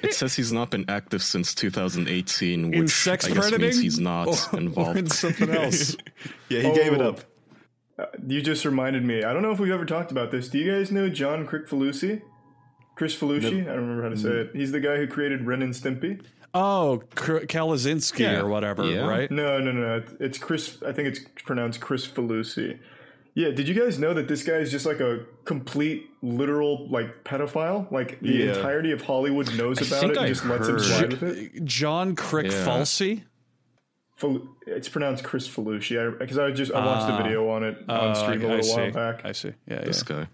It says he's not been active since 2018, which In sex I guess predating? means he's not Or- Or involved. in something else. yeah, he gave it Oh. up. Uh, you just reminded me. I don't know if we've ever talked about this. Do you guys know John Kricfalusi? Chris Falucci? I don't remember how to say it. He's the guy who created Ren and Stimpy. Oh, K- Kalazinski Yeah. or whatever, Yeah. right? No, no, no, no. It's Chris. I think it's pronounced Chris Falusi. Yeah. Did you guys know that this guy is just like a complete, literal, like pedophile? Like the Yeah. entirety of Hollywood knows about think it and I just lets him heard- slide with it. John Crick Yeah. Falsey. Fal- it's pronounced Chris Falusi because I, just I watched a video on it on Oh, stream a I little see. while back. I see. Yeah, This yeah. guy.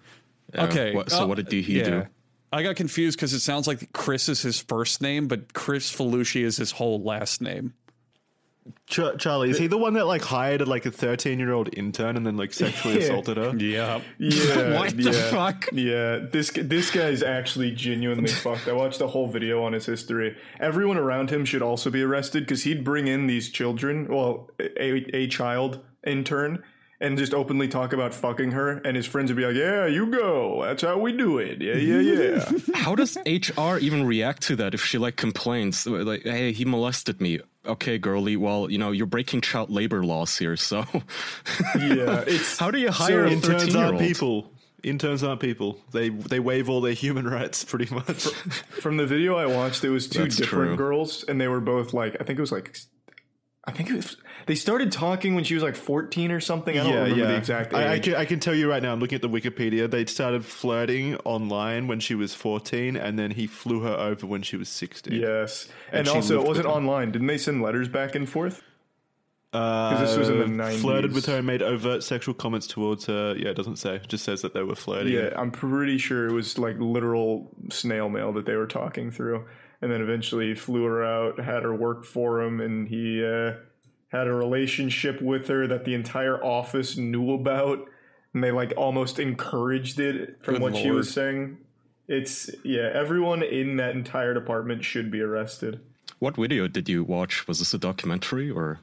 Yeah. Okay. What- so uh, what did he yeah. do? I got confused because it sounds like Chris is his first name, but Chris Falucci is his whole last name. Ch- Charlie, is he the one that like hired like a 13 year old intern and then like sexually Yeah. assaulted her? Yeah. Yeah, What the yeah, fuck? Yeah, this this guy's actually genuinely fucked. I watched the whole video on his history. Everyone around him should also be arrested because he'd bring in these children, well, a, a child intern, and just openly talk about fucking her, and his friends would be like, "Yeah, you go. That's how we do it. Yeah, yeah, yeah." How does HR even react to that if she like complains like, "Hey, he molested me." Okay, girly. Well, you know, you're breaking child labor laws here, so yeah, it's how do you hire a Interns 13 year aren't old? people. Interns aren't people. They they waive all their human rights pretty much. From the video I watched, it was two That's different true. girls, and they were both like, I think it was like, I think it was. They started talking when she was like fourteen or something. I don't remember the exact age. I, I, can, I can tell you right now. I'm looking at the Wikipedia. They started flirting online when she was 14, and then he flew her over when she was 16. yes, and, And also it wasn't online. Didn't they send letters back and forth? Uh, this was in the 90s. Flirted with her and made overt sexual comments towards her. Yeah, it doesn't say. It just says that they were flirting. Yeah, I'm pretty sure it was like literal snail mail that they were talking through, and then eventually flew her out, had her work for him, and he uh, had a relationship with her that the entire office knew about, and they like almost encouraged it from Good what she was saying. It's yeah, everyone in that entire department should be arrested. What video did you watch? Was this a documentary or?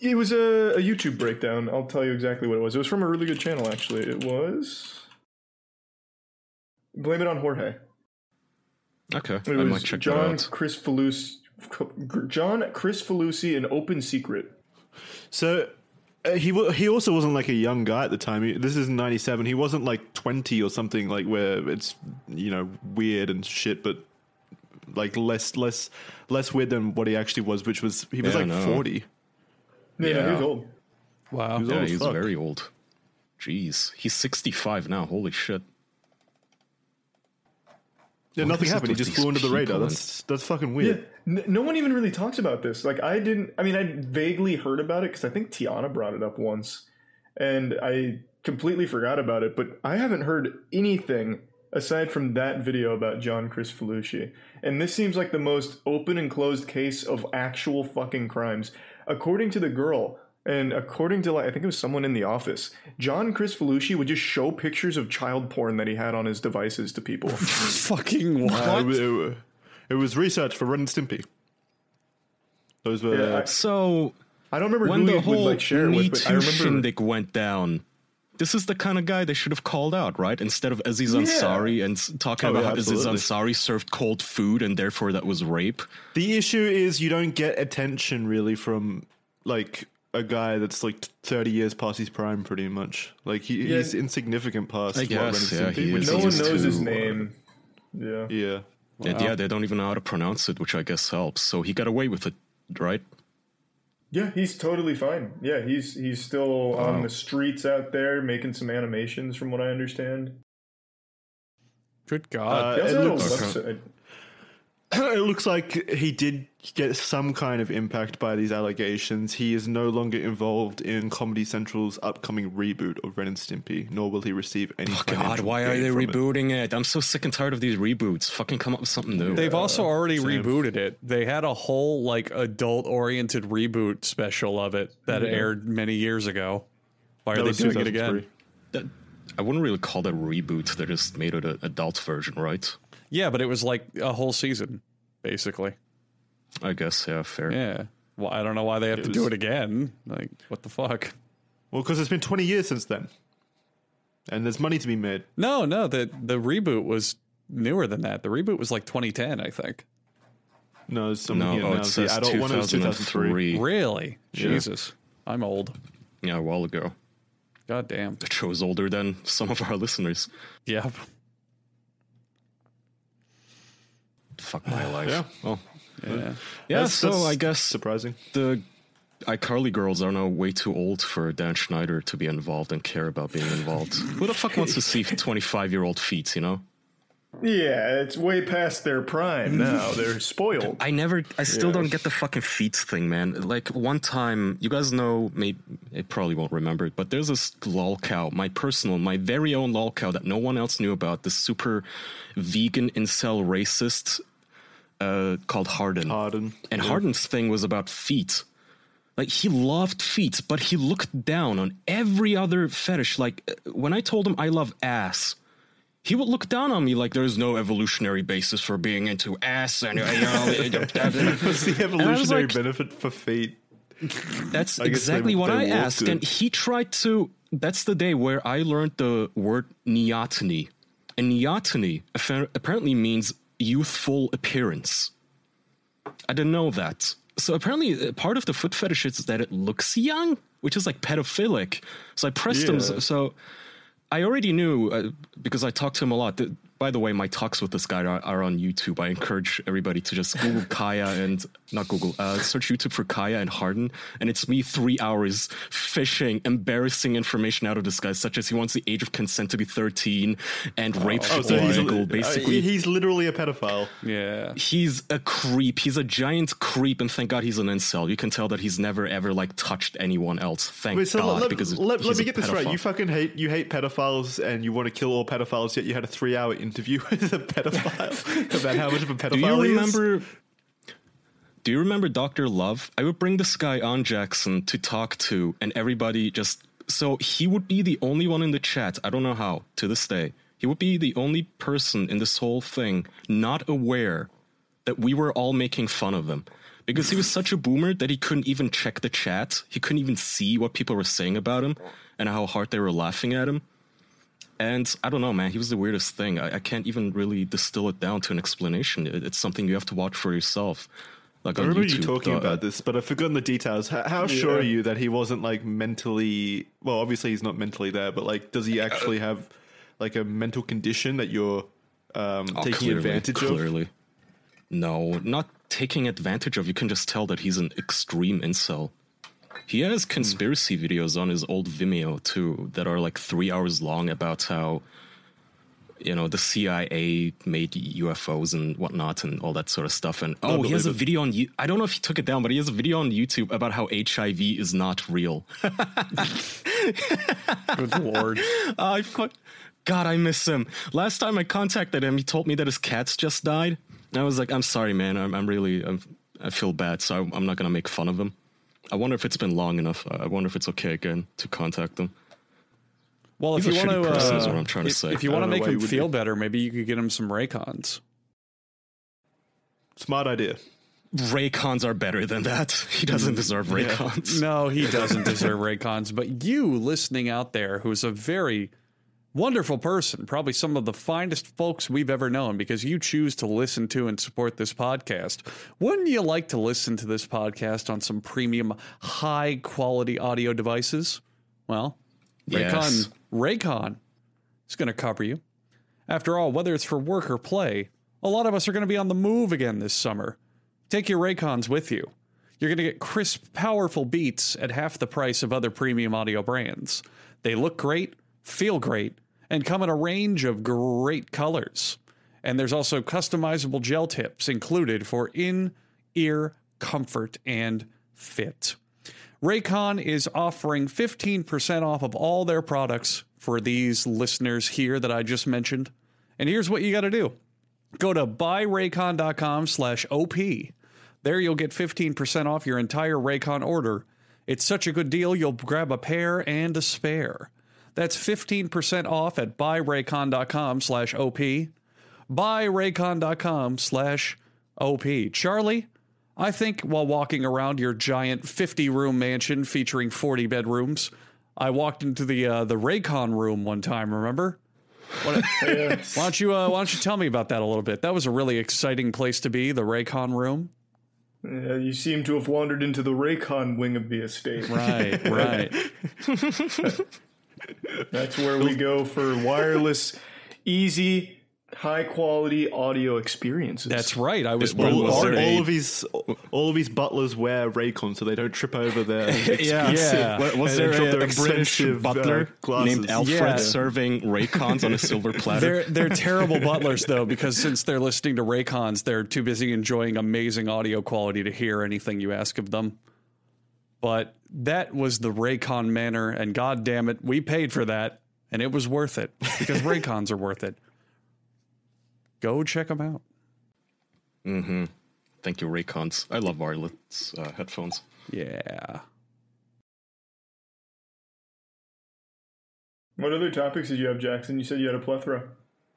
It was a, a YouTube breakdown. I'll tell you exactly what it was. It was from a really good channel, actually. It was. Blame it on Jorge. Okay, It I was might check John that out. Chris Falusi, John Chris Falusi, an open secret. So uh, he wa- he also wasn't like a young guy at the time. He, this is '97. He wasn't like 20 or something like where it's you know weird and shit, but like less less less weird than what he actually was, which was he was Yeah, like no. 40. Yeah, Yeah. he was old. Wow. was Yeah, old he's fuck. very old. Jeez, he's 65 now. Holy shit. Yeah, What nothing happened. He just flew under the radar. That's that's fucking Yeah, weird. n- no one even really talks about this. Like I didn't. I mean, I vaguely heard about it because I think Tiana brought it up once, and I completely forgot about it. But I haven't heard anything aside from that video about John Chris Falucci. And this seems like the most open and closed case of actual fucking crimes, according to the girl. And according to like I think it was someone in the office, John Chris Falucci would just show pictures of child porn that he had on his devices to people. Fucking what? Uh, it, it- it was research for Ren and Stimpy. Those were Yeah, I- So, I don't remember when who the he would whole like share Me with, but I Too remember shindig went down, this is the kind of guy they should have called out, right? Instead of Aziz Ansari and talking Oh, about yeah, how Aziz absolutely. Ansari served cold food and therefore that was rape. The issue is you don't get attention really from like a guy that's like 30 years past his prime, pretty much. Like he, Yeah. he's insignificant past. I guess, yeah, he is. be. no one Season knows his two, name. Yeah. Yeah. And yeah, they don't even know how to pronounce it, which I guess helps. So he got away with it, right? Yeah, he's totally fine. Yeah, he's he's still on the streets out there making some animations from what I understand. Good God. Uh, He it also had a looks- website. it looks like he did get some kind of impact by these allegations. He is no longer involved in Comedy Central's upcoming reboot of Ren and Stimpy, nor will he receive any. Oh, God, why are they from it. rebooting it? I'm so sick and tired of these reboots. Fucking come up with something new. They've also already rebooted it. They had a whole like adult oriented reboot special of it that aired many years ago. Why are That they doing it again? That- I wouldn't really call that a reboot. They just made it an adult version, right? Yeah, but it was like a whole season, basically. I guess, yeah, fair. Yeah. Well, I don't know why they have to do it again. Like, what the fuck? Well, because it's been 20 years since then, and there's money to be made. No, no. The the reboot was newer than that. The reboot was like 2010, I think. No, it's I'm No, looking at oh, now. it The says adult one was 2003. 2003. Really? Jesus, I'm old. Yeah, a while ago. God damn. The show's older than some of our listeners. Yeah. Fuck my life. Yeah. Well, Yeah. yeah. That's- so that's I guess surprising. the iCarly girls are now way too old for Dan Schneider to be involved and care about being involved. Who the fuck wants to see 25 year old feet, you know? Yeah, it's way past their prime now. They're spoiled. I never, I still Yeah. don't get the fucking feet thing, man. Like one time, you guys know, maybe it probably won't remember it, but there's this lol cow, my personal, my very own lol cow that no one else knew about. This super vegan incel racist uh, called Harden. Harden. And Harden's thing was about feet. Like he loved feet, but he looked down on every other fetish. Like uh, when I told him I love ass, he would look down on me like there's no evolutionary basis for being into ass. And you know, What's the evolutionary like- benefit for feet? that's exactly they- what they I asked. good. And he tried to. That's the day where I learned the word neoteny. And neoteny apparently means youthful appearance. I didn't know that. So apparently, uh, part of the foot fetish is that it looks young, which is like pedophilic. So I pressed him. Yeah. So, so I already knew uh, because I talked to him a lot. Th- By the way, my talks with this guy are, are on YouTube. I encourage everybody to just Google Kaya and not Google, uh, search YouTube for Kaya and Harden, and it's me three hours fishing embarrassing information out of this guy, such as he wants the age of consent to be thirteen and rape Oh, should so be he's legal. uh, Basically, he's literally a pedophile. Yeah. he's a creep. He's a giant creep, and thank God he's an incel. You can tell that he's never ever like touched anyone else. Thank Wait, so God, let, because let, let me a get this right. You fucking hate you hate pedophiles and you want to kill all pedophiles. Yet you had a three hour interview with a pedophile about how much of a pedophile Do you he is? remember? Do you remember Doctor Love? I would bring this guy on Jackson to talk to, and everybody just so he would be the only one in the chat. I don't know how to this day. He would be the only person in this whole thing not aware that we were all making fun of him because he was such a boomer that he couldn't even check the chat. He couldn't even see what people were saying about him and how hard they were laughing at him. And I don't know, man. He was the weirdest thing. I, I can't even really distill it down to an explanation. It, it's something you have to watch for yourself. Like I on remember YouTube, you talking uh, about this, but I've forgotten the details. How, how sure are you that he wasn't like mentally? Well, obviously he's not mentally there, but like, does he actually have like a mental condition that you're um, oh, taking clearly, advantage of? clearly. No, not taking advantage of. You can just tell that he's an extreme incel. He has Hmm. conspiracy videos on his old Vimeo too that are like three hours long about how you know the CIA made UFOs and whatnot and all that sort of stuff. And oh, he has a video on. You- I don't know if he took it down, but he has a video on YouTube about how HIV is not real. Good lord. I fu- God, I miss him. Last time I contacted him, he told me that his cats just died. I was like, I'm sorry, man. I'm, I'm really, I'm, I feel bad, so I, I'm not gonna make fun of him. I wonder if it's been long enough. I wonder if it's okay again to contact them. Well, if He's you want to, person is uh, what I'm trying to say. if you want to make him feel be- better, maybe you could get him some Raycons. Smart idea. Raycons are better than that. He doesn't deserve Raycons. No, he doesn't deserve Raycons. But you listening out there, who's a very wonderful person, probably some of the finest folks we've ever known, because you choose to listen to and support this podcast. Wouldn't you like to listen to this podcast on some premium, high quality audio devices? Well, Raycon, Yes. Raycon is going to cover you. After all, whether it's for work or play, a lot of us are going to be on the move again this summer. Take your Raycons with you. You're going to get crisp, powerful beats at half the price of other premium audio brands. They look great, feel great, and come in a range of great colors. And there's also customizable gel tips included for in ear comfort and fit. Raycon is offering 15% off of all their products for these listeners here that I just mentioned. And here's what you got to do. Go to buyraycon.com slash OP. There you'll get 15% off your entire Raycon order. It's such a good deal, you'll grab a pair and a spare. That's 15% off at buyraycon.com slash OP. Buyraycon.com slash OP. Charlie, I think while walking around your giant 50 room mansion featuring 40 bedrooms, I walked into the uh, the Raycon room one time, remember? What, why don't you uh, why don't you tell me about that a little bit? That was a really exciting place to be, the Raycon room. Yeah, you seem to have wandered into the Raycon wing of the estate. Right, right. That's where we go for wireless, easy, high quality audio experiences. That's right. I was All, all, all of these all of these butlers wear Raycon so they don't trip over their Yeah, Yeah. Was, was there a, their a British expensive, uh, butler glasses. named Alfred Yeah. serving Raycons on a silver platter? They're they're terrible butlers though because since they're listening to Raycons, they're too busy enjoying amazing audio quality to hear anything you ask of them. But that was the Raycon manner, and god damn it, we paid for that, and it was worth it because Raycons are worth it. Go check them out. Mm-hmm. Thank you, Raycons. I love wireless uh, headphones. Yeah. What other topics did you have, Jackson? You said you had a plethora.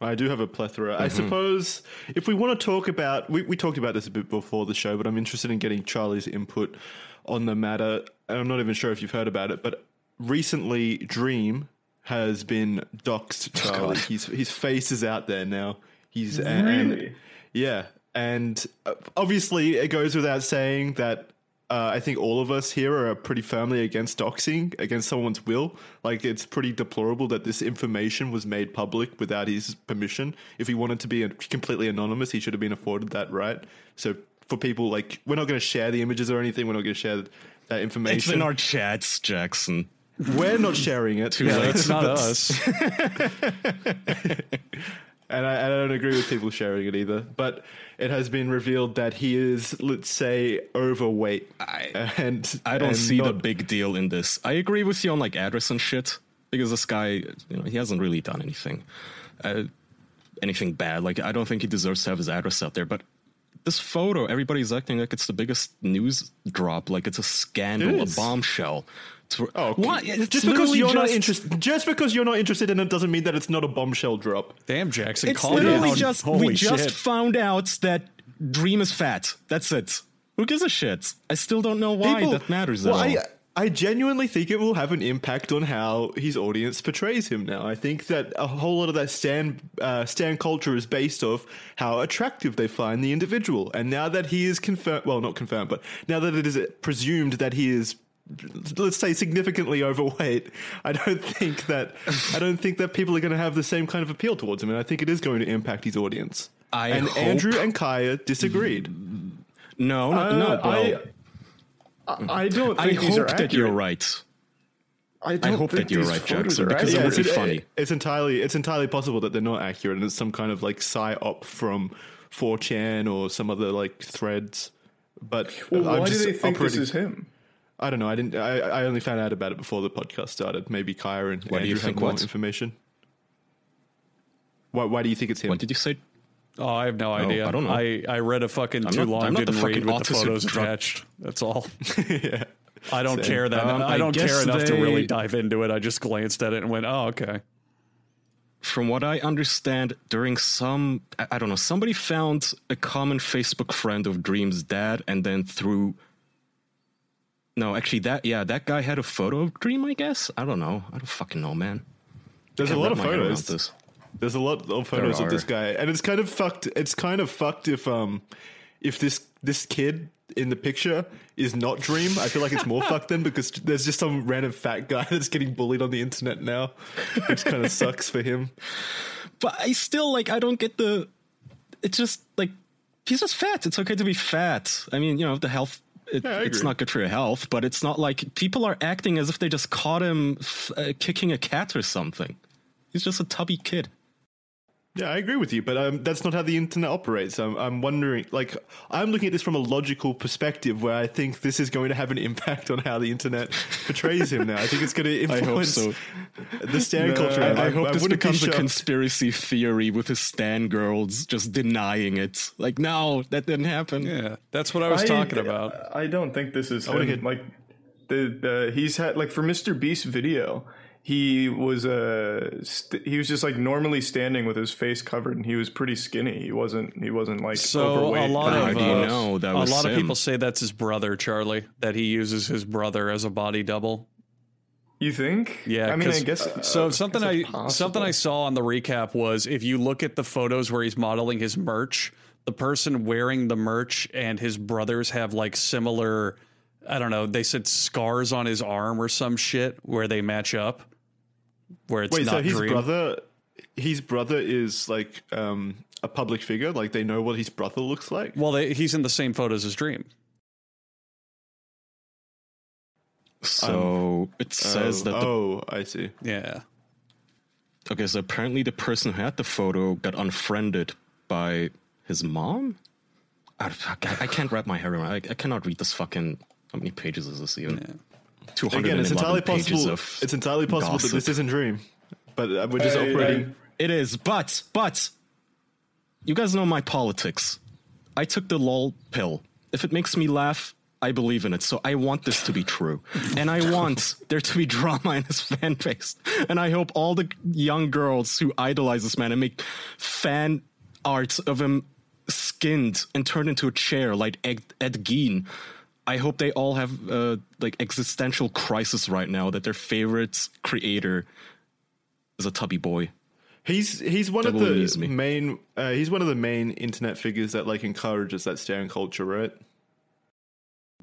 I do have a plethora. Mm-hmm. I suppose if we want to talk about, we, we talked about this a bit before the show, but I'm interested in getting Charlie's input on the matter. And I'm not even sure if you've heard about it, but recently Dream has been doxed. Charlie, his his face is out there now. He's and- Really? yeah, and uh, obviously it goes without saying that uh, I think all of us here are pretty firmly against doxing, against someone's will. Like it's pretty deplorable that this information was made public without his permission. If he wanted to be completely anonymous, he should have been afforded that right. So for people like, we're not going to share the images or anything. We're not going to share that information. It's information. in our chats, Jackson. we're not sharing it. Too Yeah, late. that's not us. and I, I don't agree with people sharing it either. But it has been revealed that he is, let's say, overweight. I- and I don't and see the big deal in this. I agree with you on like address and shit because this guy, you know, he hasn't really done anything, uh, anything bad. Like I don't think he deserves to have his address out there. But this photo, everybody's acting like it's the biggest news drop, like it's a scandal, It a bombshell. It's- Oh, okay. what? It's just because you're not interested, just because you're not interested in it, doesn't mean that it's not a bombshell drop. Damn, Jackson, It's calm literally down. just Holy we just shit. found out that Dream is fat. That's it. Who gives a shit? I still don't know why People- that matters well, at all. I, I genuinely think it will have an impact on how his audience portrays him now. I think that a whole lot of that stand uh, stand culture is based off how attractive they find the individual. And now that he is confirmed, well, not confirmed, but now that it is presumed that he is let's say significantly overweight i don't think that i don't think that people are going to have the same kind of appeal towards him and i think it is going to impact his audience I and andrew and kaya disagreed no, no, no. Uh, Well, I, I don't I think these are hope that you're right. I, I don't hope think that you're these right, Jackson, are because accurate. it would be it's, funny. it's entirely it's entirely possible that they're not accurate and it's some kind of like psyop from 4chan or some other like threads. But Well, I'm why do just they think this is him? I don't know. I didn't. I, I only found out about it before the podcast started. Maybe Kaya and Why do Andrew you have think more what? information. Why, why do you think it's him? What did you say? Oh, I have no idea. I don't know. I, I read a fucking I'm too not- long, I'm not the didn't read with the autistic photos drug- attached. That's all. yeah. I don't Same. care that. Um, I I don't guess care enough to really dive into it. I just glanced at it and went, "Oh, okay." From what I understand, during some, I I don't know, somebody found a common Facebook friend of Dream's dad, and then through. No, actually, that yeah, that guy had a photo of Dream. I guess I don't know. I don't fucking know, man. There's a lot of my head around photos. There's a lot of photos of this guy, and it's kind of fucked. It's kind of fucked if um if this this kid in the picture is not Dream. I feel like it's more fucked then because there's just some random fat guy that's getting bullied on the internet now, which kind of sucks for him. But I still like. I don't get the. It's just like he's just fat. It's okay to be fat. I mean, you know, the health. It, Yeah, it's not good for your health, but it's not like people are acting as if they just caught him f- uh, kicking a cat or something. He's just a tubby kid. Yeah, I agree with you, but um, that's not how the internet operates. I'm, I'm wondering, like, I'm looking at this from a logical perspective where I think this is going to have an impact on how the internet portrays him now. I think it's going to influence so. the stand culture. I, I hope this wouldn't be becomes a conspiracy theory with his stan girls just denying it. Like, no, that didn't happen. Yeah, that's what I was I- talking about. I don't think this is wanna him. get- Like the, the he's had like for Mr. Beast's video, he was uh st- he was just like normally standing with his face covered, and he was pretty skinny. He wasn't he wasn't like So overweight. a lot How of do you uh, know that a was lot of people say that's his brother Charlie. That he uses his brother as a body double. you think? Yeah, I mean, I guess So something I possible. something I saw on the recap was if you look at the photos where he's modeling his merch, the person wearing the merch and his brothers have like similar. I don't know. They said scars on his arm or some shit where they match up. Where it's Wait, not so his dream. brother, his brother is like um, a public figure. Like they know what his brother looks like. Well, they, he's in the same photos as Dream. So it says oh, that the oh, I see. Yeah. Okay, so apparently the person who had the photo got unfriended by his mom. I, I can't wrap my head around. I, I cannot read this fucking. How many pages is this even? Two hundred Again, it's entirely possible. It's entirely possible gossip. that this isn't Dream, but uh, we're just I- operating. It is, but but you guys know my politics. I took the lol pill. If it makes me laugh, I believe in it. So I want this to be true. And I want there to be drama in his fan base. And I hope all the young girls who idolize this man and make fan art of him skinned and turned into a chair like Ed, Ed Gein. I hope they all have uh, like existential crisis right now that their favorite creator is a tubby boy. He's he's one That of the me. main uh, he's one of the main internet figures that like encourages that staring culture, right?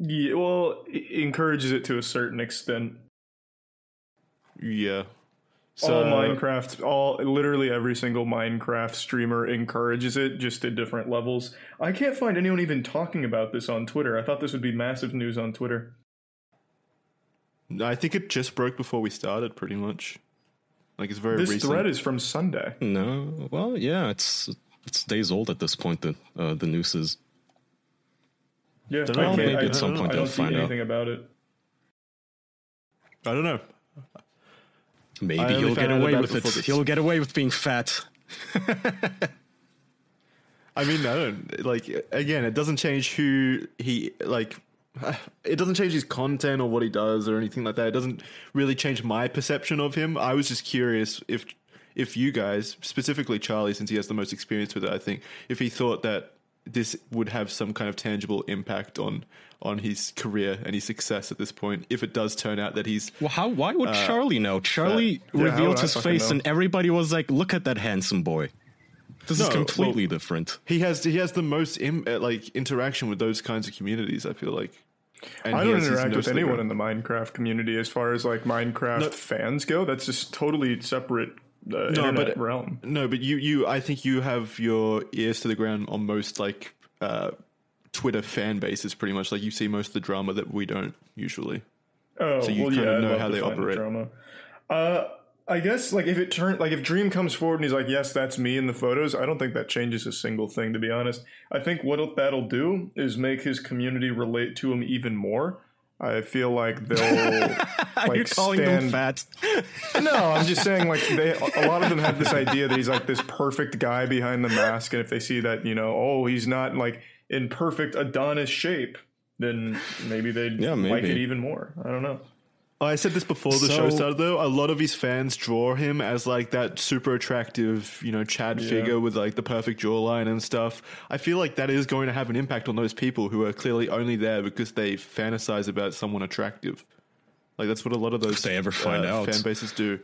Yeah, well, it encourages it to a certain extent. Yeah. All Minecraft, all literally every single Minecraft streamer encourages it, just at different levels. I can't find anyone even talking about this on Twitter. I thought this would be massive news on Twitter. I think it just broke before we started, pretty much. Like it's very This recent. thread is from Sunday. No, well, yeah, it's it's days old at this point. The uh, the noose is. Yeah, I maybe I at some know. point I they'll find out. about it. I don't know. Maybe he'll get away with it this. He'll get away with being fat. I mean, I don't like. Again, it doesn't change who he like. It doesn't change his content or what he does or anything like that. It doesn't really change my perception of him. I was just curious if if you guys, specifically Charlie, since he has the most experience with it, I think if he thought that this would have some kind of tangible impact on on his career and his success at this point. If it does turn out that he's Well, how? Why would Charlie know? Charlie yeah, revealed would I his face, know? and everybody was like, "Look at that handsome boy." This is completely well- different. he has he has the most Im, uh, like interaction with those kinds of communities. I feel like. And I don't interact with nose to the anyone in the Minecraft community as far as like Minecraft No. fans go. That's just totally separate uh, internet but- realm. No, but you, you, I think you have your ears to the ground on most like uh, Twitter fan bases, pretty much. Like you see most of the drama that we don't usually. Oh, So you well, kinda yeah, I'd know how they the operate. Drama. Uh, I guess like if it turned like if Dream comes forward and he's like, "Yes, that's me in the photos," I don't think that changes a single thing. To be honest, I think what that'll do is make his community relate to him even more. I feel like they'll Are you like calling them stand- fat? no, I'm just saying like they a lot of them have this idea that he's like this perfect guy behind the mask, and if they see that you know, oh, he's not like in perfect Adonis shape, then maybe they'd Yeah, like it even more. I don't know. I said this before the show started, though. A lot of his fans draw him as like that super attractive, you know, Chad figure with like the perfect jawline and stuff. I feel like that is going to have an impact on those people who are clearly only there because they fantasize about someone attractive. Like that's what a lot of those If they ever find uh, out. fan bases do.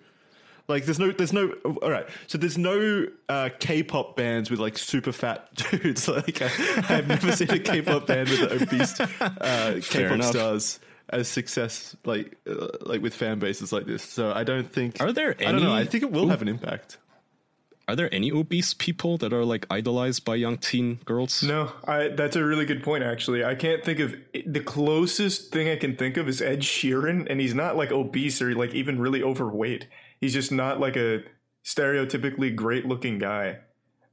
Like there's no, there's no. All right, so there's no uh, K-pop bands with like super fat dudes. Like I, I've never seen a K-pop band with obese uh, K-pop stars as success, like uh, like with fan bases like this. So I don't think. Are there Any, I don't know. any- I think it will have an impact. Are there any obese people that are like idolized by young teen girls? No, I that's a really good point actually. I can't think of the closest thing I can think of is Ed Sheeran and he's not like obese or like even really overweight. He's just not like a stereotypically great-looking guy.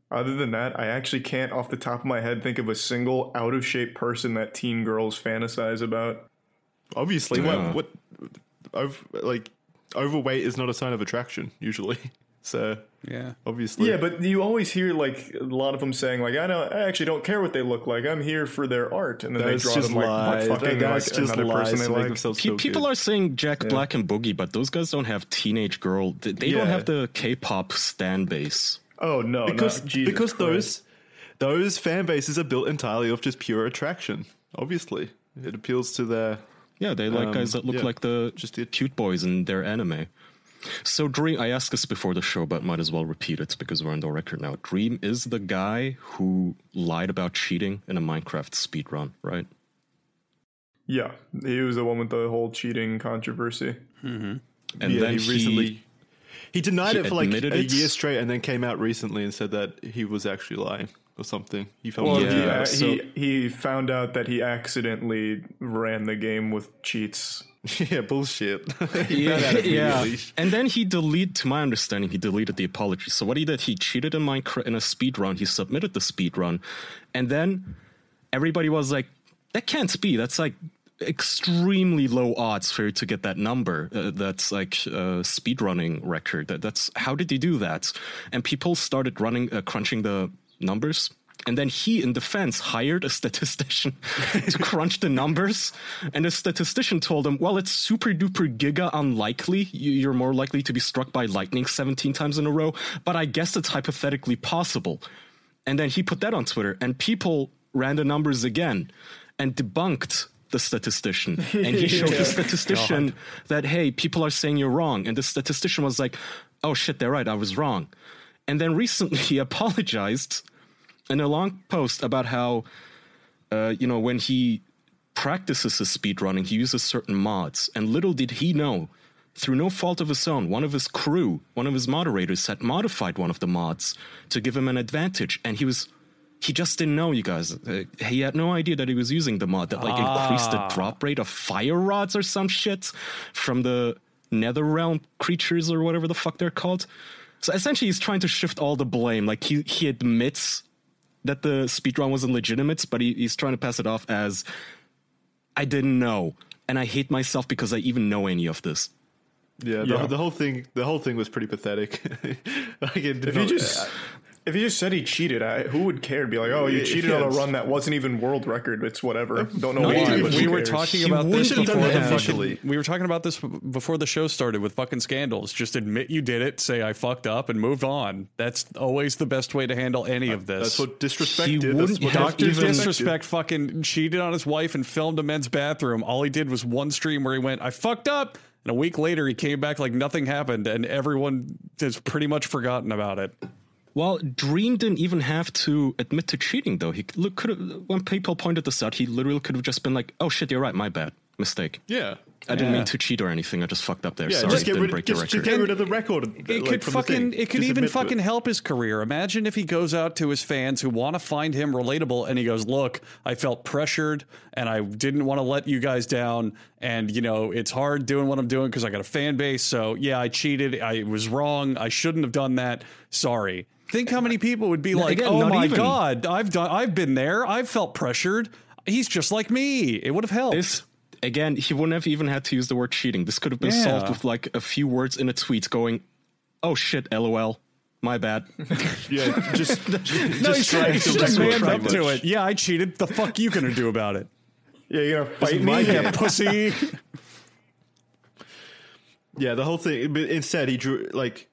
Other than that, I actually can't off the top of my head think of a single out of shape person that teen girls fantasize about. Obviously, Yeah. what what ov- like overweight is not a sign of attraction usually. So Yeah. obviously, Yeah, but you always hear like a lot of them saying like I don't I actually don't care what they look like. I'm here for their art and then that's they draw just them like lies. fucking That's like just another lies person they like. themselves Pe- people good. are saying Jack Black and Boogie, but those guys don't have teenage girl. They, they don't have the K-pop stan base. Oh no, because not, Jesus because Christ. those those fan bases are built entirely of just pure attraction. Obviously, it appeals to their Yeah, they like Um, guys that look yeah, like the just the- cute boys in their anime. So Dream, I asked this before the show, but might as well repeat it because we're on the record now. Dream is the guy who lied about cheating in a Minecraft speedrun, right? Yeah, he was the one with the whole cheating controversy. And yeah, then he recently he denied he it for like a it? year straight, and then came out recently and said that he was actually lying or something. He felt Well, Yeah, he, uh, so- he he found out that he accidentally ran the game with cheats. yeah, bullshit. yeah, yeah. And then he deleted, to my understanding, he deleted the apology. So what he did, he cheated in Minecraft in a speed run. He submitted the speed run, and then everybody was like, "That can't be. That's like extremely low odds for you to get that number. Uh, that's like a speed running record. That, that's how did he do that?" And people started running, uh, crunching the numbers. And then he, in defense, hired a statistician to crunch the numbers. And the statistician told him, well, it's super duper giga unlikely. You- You're more likely to be struck by lightning 17 times in a row, but I guess it's hypothetically possible. And then he put that on Twitter, and people ran the numbers again and debunked the statistician. And he showed the statistician that, hey, people are saying you're wrong. And the statistician was like, oh shit, they're right, I was wrong. And then recently he apologized in a long post about how, uh, you know, when he practices his speedrunning, he uses certain mods. And little did he know, through no fault of his own, one of his crew, one of his moderators had modified one of the mods to give him an advantage. And he was. He just didn't know, you guys. Uh, he had no idea that he was using the mod that like increased the drop rate of fire rods or some shit from the nether realm creatures or whatever the fuck they're called. So essentially, he's trying to shift all the blame. Like he he admits that the speedrun wasn't legitimate, but he, he's trying to pass it off as I didn't know, and I hate myself because I even know any of this. Yeah, the, Yeah. the whole thing, the whole thing was pretty pathetic. like it If he not- just if he just said he cheated, I, who would care? To be like, oh, you Yeah, cheated on a run that wasn't even world record. It's whatever. Don't know Not why. even- but we were cares? talking He about this wouldn't have before the fucking, we were talking about this before the show started with fucking scandals. Just admit you did it, say I fucked up, and move on. That's always the best way to handle any of this. That's what disrespect He did. wouldn't That's what Doctor Disrespect fucking cheated on his wife and filmed a men's bathroom. All he did was one stream where he went, I fucked up. And a week later, he came back like nothing happened, and everyone has pretty much forgotten about it. Well, Dream didn't even have to admit to cheating, though. He look, could have, when people pointed this out, he literally could have just been like, "Oh shit, you're right, my bad, mistake. Yeah. I didn't Yeah. mean to cheat or anything. I just fucked up there. Yeah, Sorry, just get didn't rid, break just, your just get rid of the record. It like, could fucking it could Just even admit it. fucking help his career. Imagine if he goes out to his fans who want to find him relatable and he goes, "Look, I felt pressured and I didn't want to let you guys down and you know, it's hard doing what I'm doing because I got a fan base. So, yeah, I cheated. I was wrong. I shouldn't have done that. Sorry." Think how many people would be like, again, "Oh my even. god, I've done I've been there. I've felt pressured. He's just like me." It would have helped. This again, he wouldn't have even had to use the word cheating. This could have been Yeah. solved with like a few words in a tweet going, "Oh shit, lol, my bad." Yeah, just, just, no, he just should, trying he to should have manned pretty up to it. Yeah, I cheated. The fuck you gonna do about it? Yeah, you're gonna fight me. Yeah, pussy. Yeah, the whole thing. But instead, he drew like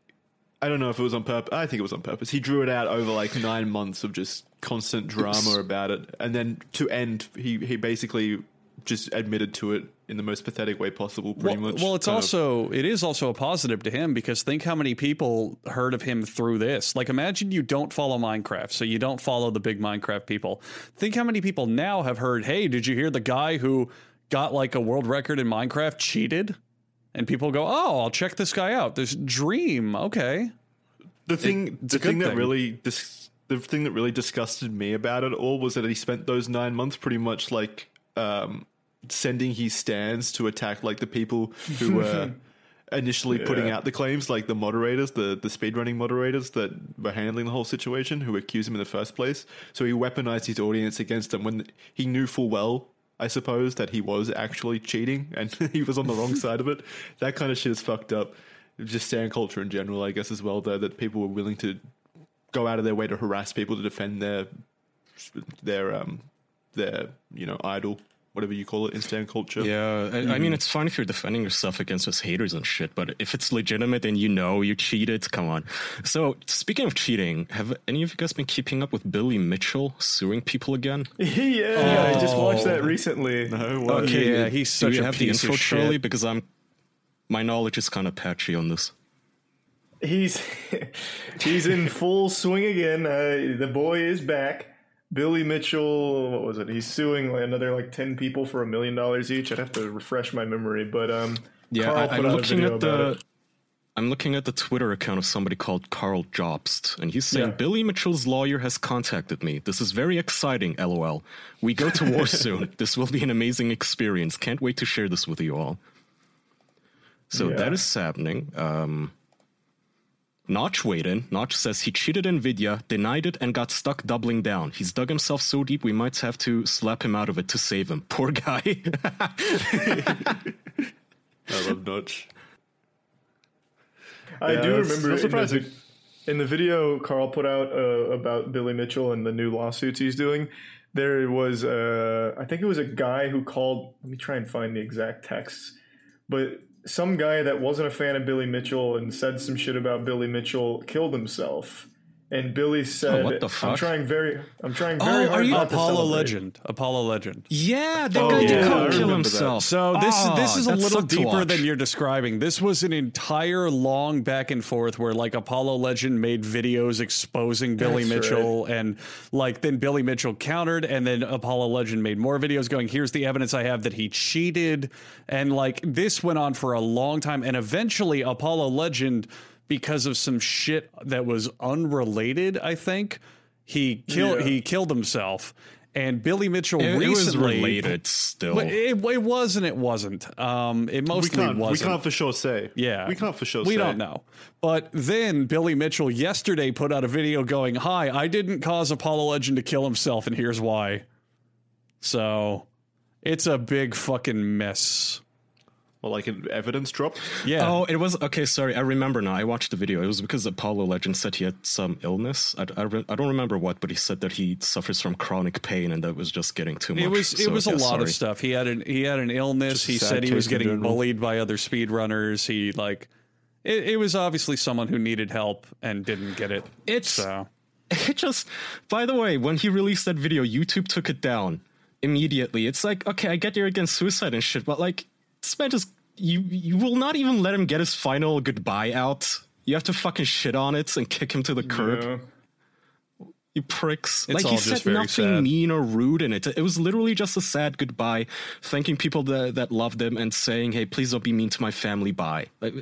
I don't know if it was on purpose. I think it was on purpose. He drew it out over like nine months of just constant drama about it, and then to end, he he basically just admitted to it in the most pathetic way possible. Pretty well, much. well, it's kind of. also it is also a positive to him because think how many people heard of him through this. Like, imagine you don't follow Minecraft, so you don't follow the big Minecraft people. Think how many people now have heard, "Hey, did you hear the guy who got like a world record in Minecraft cheated?" And people go, "Oh, I'll check this guy out." This Dream, okay. the thing. it's a the thing that thing. really dis- the thing that really disgusted me about it all was that he spent those nine months pretty much like um, sending his stans to attack like the people who were. Initially putting out the claims, like the moderators, the the speedrunning moderators that were handling the whole situation, who accused him in the first place. So he weaponized his audience against them when he knew full well, I suppose, that he was actually cheating and he was on the wrong side of it. That kind of shit is fucked up. Just stan culture in general, I guess, as well. Though that people were willing to go out of their way to harass people to defend their their um their you know idol, whatever you call it, in stan culture. Yeah, I, I mean, it's fine if you're defending yourself against his haters and shit, but if it's legitimate and you know you cheated, come on. So, speaking of cheating, have any of you guys been keeping up with Billy Mitchell suing people again? yeah, I just watched that recently. No, what? Okay, Yeah, he's do you a have the piece of info, Charlie? shit. Because I'm my knowledge is kind of patchy on this. He's he's in full swing again. Uh, the boy is back. Billy Mitchell, what was it? He's suing like another like ten people for a million dollars each. I'd have to refresh my memory, but um, Yeah, Carl I, I'm out a looking at the. it. I'm looking at the Twitter account of somebody called Carl Jobst, and he's saying Yeah. Billy Mitchell's lawyer has contacted me. This is very exciting. LOL. We go to war soon. This will be an amazing experience. Can't wait to share this with you all. So Yeah. that is happening. Um, Notch weighed in. Notch says he cheated Nvidia, denied it, and got stuck doubling down. He's dug himself so deep we might have to slap him out of it to save him. Poor guy. I love Notch. I Yeah, do remember. I'm in the, in the video Carl put out uh, about Billy Mitchell and the new lawsuits he's doing, there was uh, I think it was a guy who called. Let me try and find the exact text, but some guy that wasn't a fan of Billy Mitchell and said some shit about Billy Mitchell killed himself. And Billy oh, said, what the "I'm trying very, I'm trying very Oh, hard are you not Apollo celebrate." Legend? Apollo Legend. Yeah, that Oh, guy did yeah, I go remember kill that. himself. So this Oh, this is a little deeper than you're describing. This was an entire long back and forth where like Apollo Legend made videos exposing Billy That's Mitchell and like then Billy Mitchell countered and then Apollo Legend made more videos going here's the evidence I have that he cheated and like this went on for a long time and eventually Apollo Legend because of some shit that was unrelated I think he killed Yeah. he killed himself and Billy Mitchell It, it was recently related still. but it, it was and it wasn't. Um, it mostly. We wasn't. can't for sure say. yeah, We can't for sure. We say. don't know. But then Billy Mitchell yesterday put out a video going, "Hi, I didn't cause Apollo Legend to kill himself, and here's why." So it's a big fucking mess. Or like an evidence drop. Yeah. Oh, it was okay. Sorry, I remember now. I watched the video. It was because Apollo Legend said he had some illness. I, I, re- I don't remember what, but he said that he suffers from chronic pain and that was just getting too much. It was it So, was a lot sorry. of stuff. He had an he had an illness. Just he said he was getting general. bullied by other speedrunners. He like it, it was obviously someone who needed help and didn't get it. It's So it just. By the way, when he released that video, YouTube took it down immediately. It's like, okay, I get you're against suicide and shit, but like, this man just you you will not even let him get his final goodbye out. You have to fucking shit on it and kick him to the curb. Yeah. You pricks. It's like he just said nothing sad. mean or rude in it. It was literally just a sad goodbye, thanking people that, that loved him and saying, "Hey, please don't be mean to my family." Bye. Like,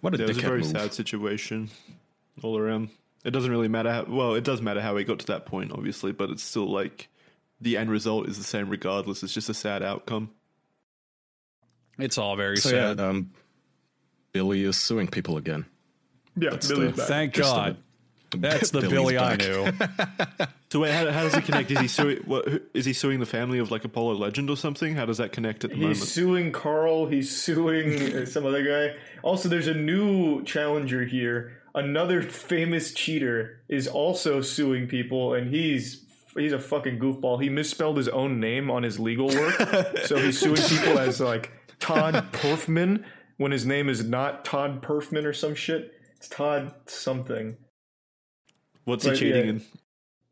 what a Yeah, it was a very move. sad situation all around. It doesn't really matter how well it does matter how he got to that point, obviously, but it's still like the end result is the same regardless. It's just a sad outcome. It's all very So sad. yeah, um, Billy is suing people again. Yeah, That's Billy's the- back. Thank just God. the- That's the Billy's Billy I knew. So wait, how, how does it connect? Is he suing? What who- is he suing the family of like Apollo Legend or something? How does that connect at the He's moment? He's suing Carl. He's suing uh, some other guy. Also, there's a new challenger here. Another famous cheater is also suing people, and he's he's a fucking goofball. He misspelled his own name on his legal work, so he's suing people as like Todd Perfman when his name is not Todd Perfman or some shit. It's Todd something. What's he cheating yeah. in?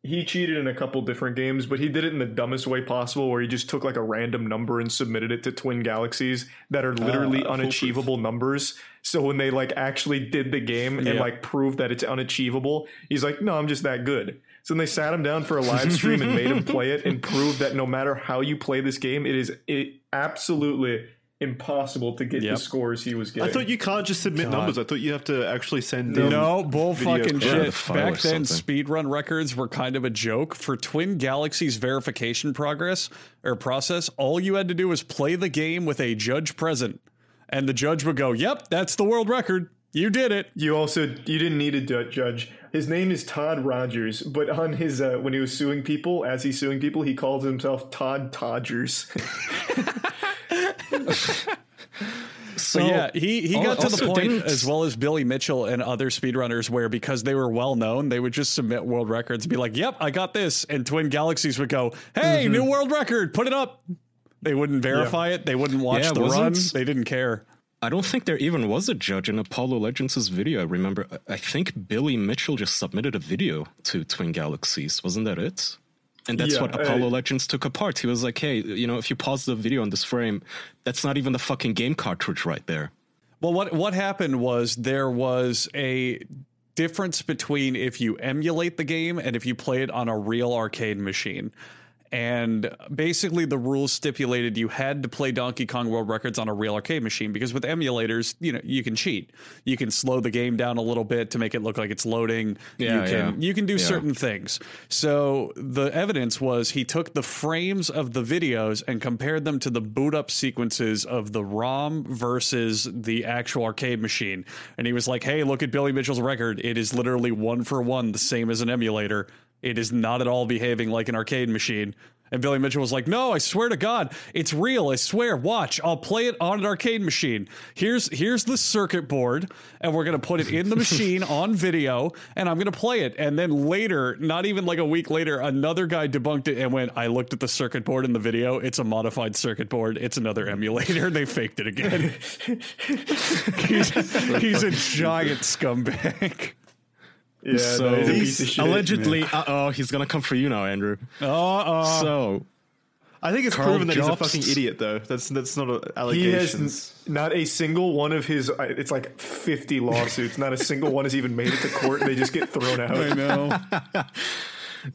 He cheated in a couple different games, but he did it in the dumbest way possible, where he just took like a random number and submitted it to Twin Galaxies that are literally Ah, unachievable numbers. So when they like actually did the game and Yeah. like proved that it's unachievable, he's like, "No, I'm just that good." So then they sat him down for a live stream and made him play it and prove that no matter how you play this game, it is it absolutely impossible to get Yep. the scores he was getting. I thought you can't just submit numbers. I thought you have to actually send in. No, bull fucking clip. The shit. Back then, something. speedrun records were kind of a joke. For Twin Galaxies verification progress or process, all you had to do was play the game with a judge present, and the judge would go, "Yep, that's the world record. You did it." You also you didn't need a judge. His name is Todd Rogers, but on his uh, when he was suing people, as he's suing people, he calls himself Todd Todgers. So yeah, he, he got to the point, didn't- as well as Billy Mitchell and other speedrunners, where because they were well known, they would just submit world records and be like, yep, I got this. And Twin Galaxies would go, hey, Mm-hmm. new world record, put it up. They wouldn't verify it. They wouldn't watch Yeah, the run. wasn't- They didn't care. I don't think there even was a judge in Apollo Legends' video. I remember, I think Billy Mitchell just submitted a video to Twin Galaxies. Wasn't that it? And that's Yeah, what Apollo Legends took apart. He was like, hey, you know, if you pause the video on this frame, that's not even the fucking game cartridge right there. Well, what what happened was there was a difference between if you emulate the game and if you play it on a real arcade machine. And basically, the rules stipulated you had to play Donkey Kong World Records on a real arcade machine because with emulators, you know, you can cheat. You can slow the game down a little bit to make it look like it's loading. Yeah, you can yeah. you can do Yeah. certain things. So the evidence was he took the frames of the videos and compared them to the boot up sequences of the ROM versus the actual arcade machine. And he was like, "Hey, look at Billy Mitchell's record. It is literally one for one the same as an emulator. It is not at all behaving like an arcade machine." And Billy Mitchell was like, "No, I swear to God, it's real. I swear. Watch, I'll play it on an arcade machine. Here's here's the circuit board, and we're gonna put it in the machine on video, and I'm gonna play it." And then later, not even like a week later, another guy debunked it and went, "I looked at the circuit board in the video. It's a modified circuit board. It's another emulator. they faked it again." he's, he's a giant scumbag. Yeah, so no, he's a piece of shit. allegedly, uh oh, he's gonna come for you now, Andrew. Uh, oh. so I think it's Carl proven that he's a fucking idiot, though. That's that's not a allegation. He has not a single one of his. uh, It's like fifty lawsuits. Not a single one has even made it to court. They just get thrown out. I know.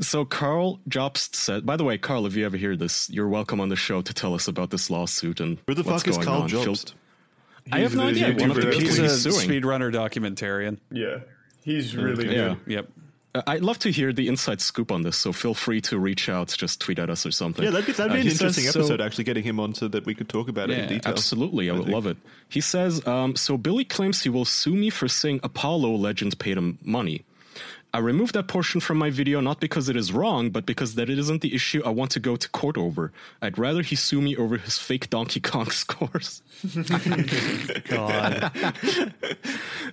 So Carl Jobst said, by the way, Carl, if you ever hear this, you're welcome on the show to tell us about this lawsuit and Who the what's fuck is going Carl on. Feel- Jobst? I have no He's the idea. One of the YouTuber. people He's he's, a suing. speedrunner documentarian. Yeah, he's really Yeah. good. Yep. Uh, I'd love to hear the inside scoop on this, so feel free to reach out, just tweet at us or something. Yeah, that'd be, that'd Uh, an he says, interesting so- episode, actually, getting him on so that we could talk about it in detail. Absolutely, I would love it. He says, um, so Billy claims he will sue me for saying Apollo Legends paid him money. I removed that portion from my video not because it is wrong, but because that it isn't the issue I want to go to court over. I'd rather he sue me over his fake Donkey Kong scores. God.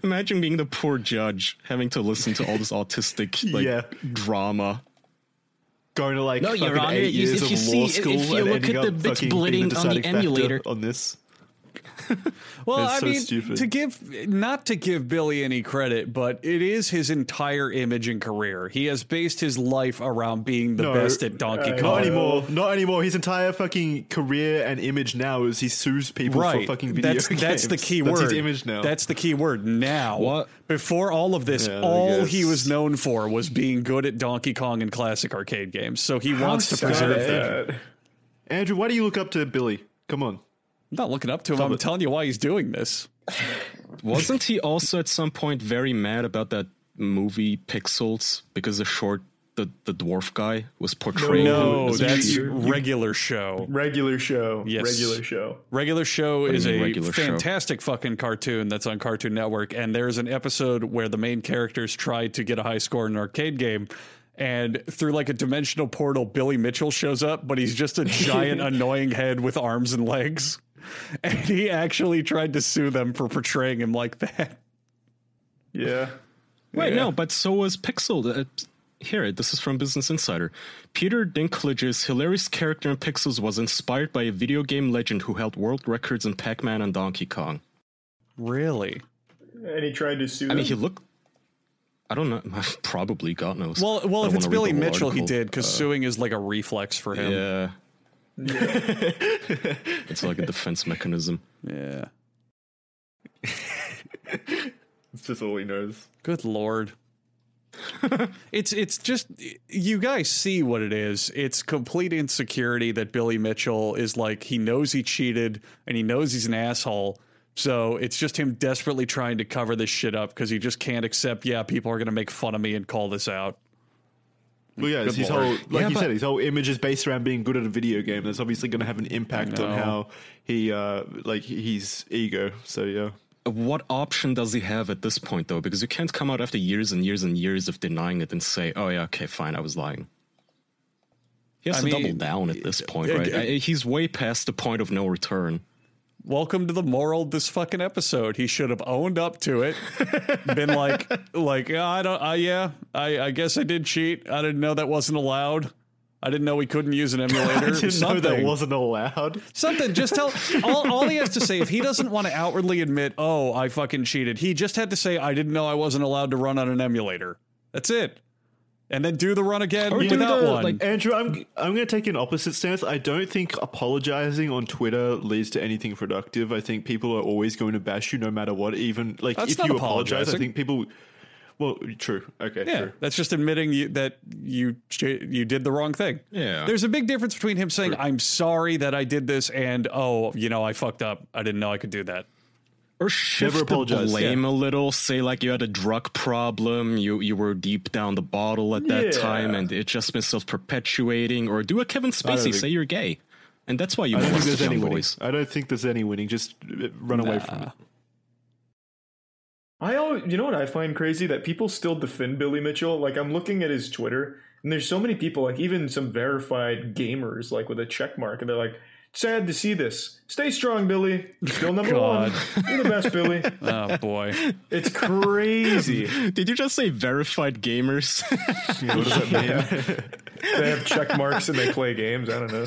Imagine being the poor judge having to listen to all this autistic like Yeah. drama. Going to like No, Your fucking Honor, eight if- years if of you see- law if- school if you and look at the up bits fucking being bleeding on the emulator. on this. Well, It's I so mean, stupid. to give not to give Billy any credit, but it is his entire image and career. He has based his life around being the No, best at Donkey uh, Kong. Not anymore. Not anymore. His entire fucking career and image now is he sues people Right. for fucking video that's games. that's the key That's word. his image now. That's the key word. Now, What? before all of this, Yeah, all he was known for was being good at Donkey Kong and classic arcade games. So he wants to preserve that. that? Andrew, why do you look up to Billy? Come on. I'm not looking up to him. I'm it. telling you why he's doing this. Wasn't he also at some point very mad about that movie Pixels because the short the, the dwarf guy was portraying No, him as that's cheater? regular show. Regular show. Yes. Regular show. Regular Show do is a regular show? fantastic fucking cartoon that's on Cartoon Network, and there's an episode where the main characters try to get a high score in an arcade game. And through like a dimensional portal, Billy Mitchell shows up, but he's just a giant, annoying head with arms and legs. And he actually tried to sue them for portraying him like that. Yeah. Wait, Yeah. no, but so was Pixel. Uh, here, this is from Business Insider. Peter Dinklage's hilarious character in Pixels was inspired by a video game legend who held world records in Pac-Man and Donkey Kong. Really? And he tried to sue I mean, he looked. I don't know. Probably, God knows. Well, well, if it's Billy the whole Mitchell, he did because suing is like a reflex for him. Yeah. it's like a defense mechanism. yeah. It's just all he knows. Good lord. it's it's just you guys see what it is. It's complete insecurity that Billy Mitchell is like he knows he cheated and he knows he's an asshole. So it's just him desperately trying to cover this shit up because he just can't accept. Yeah, people are going to make fun of me and call this out. Well, yeah, his whole, like Yeah, you but- said, his whole image is based around being good at a video game. That's obviously going to have an impact on how he, uh, like, his ego. So yeah, What option does he have at this point, though? Because you can't come out after years and years and years of denying it and say, "Oh yeah, okay, fine, I was lying." He has I to mean, double down at this point, right? uh, I- He's way past the point of no return. Welcome to the moral of this fucking episode. He should have owned up to it, been like, like "Yeah, I don't, I yeah, I, I guess I did cheat. I didn't know that wasn't allowed. I didn't know we couldn't use an emulator. I didn't know that wasn't allowed. Something. Just tell. All, all he has to say, if he doesn't want to outwardly admit, oh, I fucking cheated, he just had to say, I didn't know I wasn't allowed to run on an emulator. That's it. And then do the run again Or do without the, one. like, Andrew, I'm I'm going to take an opposite stance. I don't think apologizing on Twitter leads to anything productive. I think people are always going to bash you no matter what. Even like That's if you apologize, I think people. Well, true. Okay, yeah, true. that's just admitting you, that you you did the wrong thing. Yeah. There's a big difference between him saying, I'm sorry that I did this, and, oh, you know, I fucked up. I didn't know I could do that. Or shift the apologize, blame a little. Say like you had a drug problem, you you were deep down the bottle at that Yeah. time, and it just been self perpetuating. Or do a Kevin Spacey, think- say you're gay, and that's why you I don't think there's any young winning. boys. I don't think there's any winning. Just uh, run away from it. I always, you know what I find crazy that people still defend Billy Mitchell. Like I'm looking at his Twitter, And there's so many people, like even some verified gamers, like with a check mark, and they're like, "Sad to see this. Stay strong, Billy. Still number God. one. You're the best, Billy." Oh boy. It's crazy. Did you just say verified gamers? What does that mean? they have check marks and they play games. I don't know.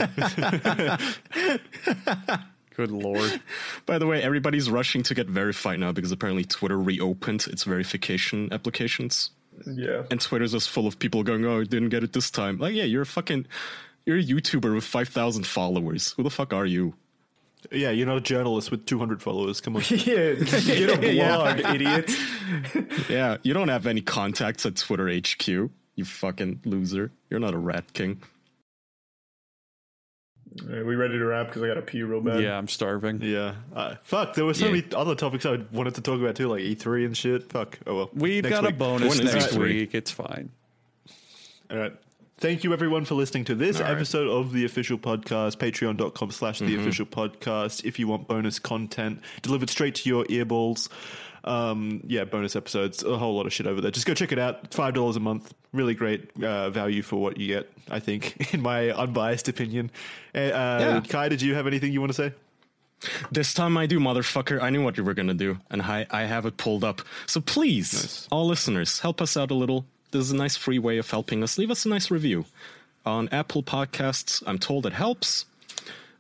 Good lord. By the way, everybody's rushing to get verified now because apparently Twitter reopened its verification applications. Yeah. And Twitter's just full of people going, "Oh, I didn't get it this time." Like, yeah, you're a fucking, you're a YouTuber with five thousand followers. Who the fuck are you? yeah, you're not a journalist with 200 followers. Come on. Yeah, get a blog, idiot. Yeah, you don't have any contacts at Twitter HQ. You fucking loser. You're not a rat king. All right, we ready to wrap because I got to pee real bad. Yeah, I'm starving. Yeah. Uh, fuck, there were so Yeah. many other topics I wanted to talk about too, like E3 and shit. Fuck. Oh well. We've Next got a bonus When is next it? week. It's fine. All right. Thank you everyone for listening to this right. episode of the official podcast, patreon.com slash Mm-hmm. the official podcast. If you want bonus content delivered straight to your earballs, um, yeah, bonus episodes, a whole lot of shit over there. Just go check it out. Five dollars a month. Really great uh, value for what you get, I think, in my unbiased opinion. Uh, uh, Kai, did you have anything you want to say? This time I do, motherfucker. I knew what you were gonna do, and I, I have it pulled up. So please, Nice. all listeners, help us out a little. This is a nice free way of helping us. Leave us a nice review on Apple Podcasts. I'm told it helps.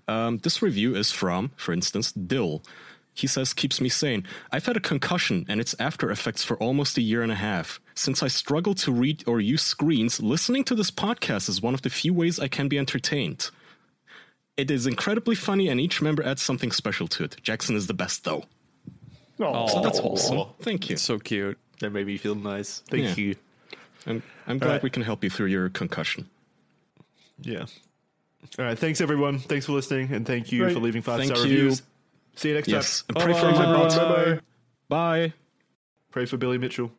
Um, this review is from, for instance, Dill. He says, keeps me sane. I've had a concussion and its after effects for almost a year and a half. Since I struggle to read or use screens, listening to this podcast is one of the few ways I can be entertained. It is incredibly funny, and each member adds something special to it. Jackson is the best, though. Oh, So that's Aw. awesome. Thank you. So cute. That made me feel nice. Thank Yeah. you. I'm, I'm glad right. we can help you through your concussion. Yeah. All right. Thanks everyone. Thanks for listening, and thank you Great. for leaving five Thank star you. reviews. See you next Yes. time. And pray Bye-bye. my everyone. Bye-bye. Bye. Pray for Billy Mitchell.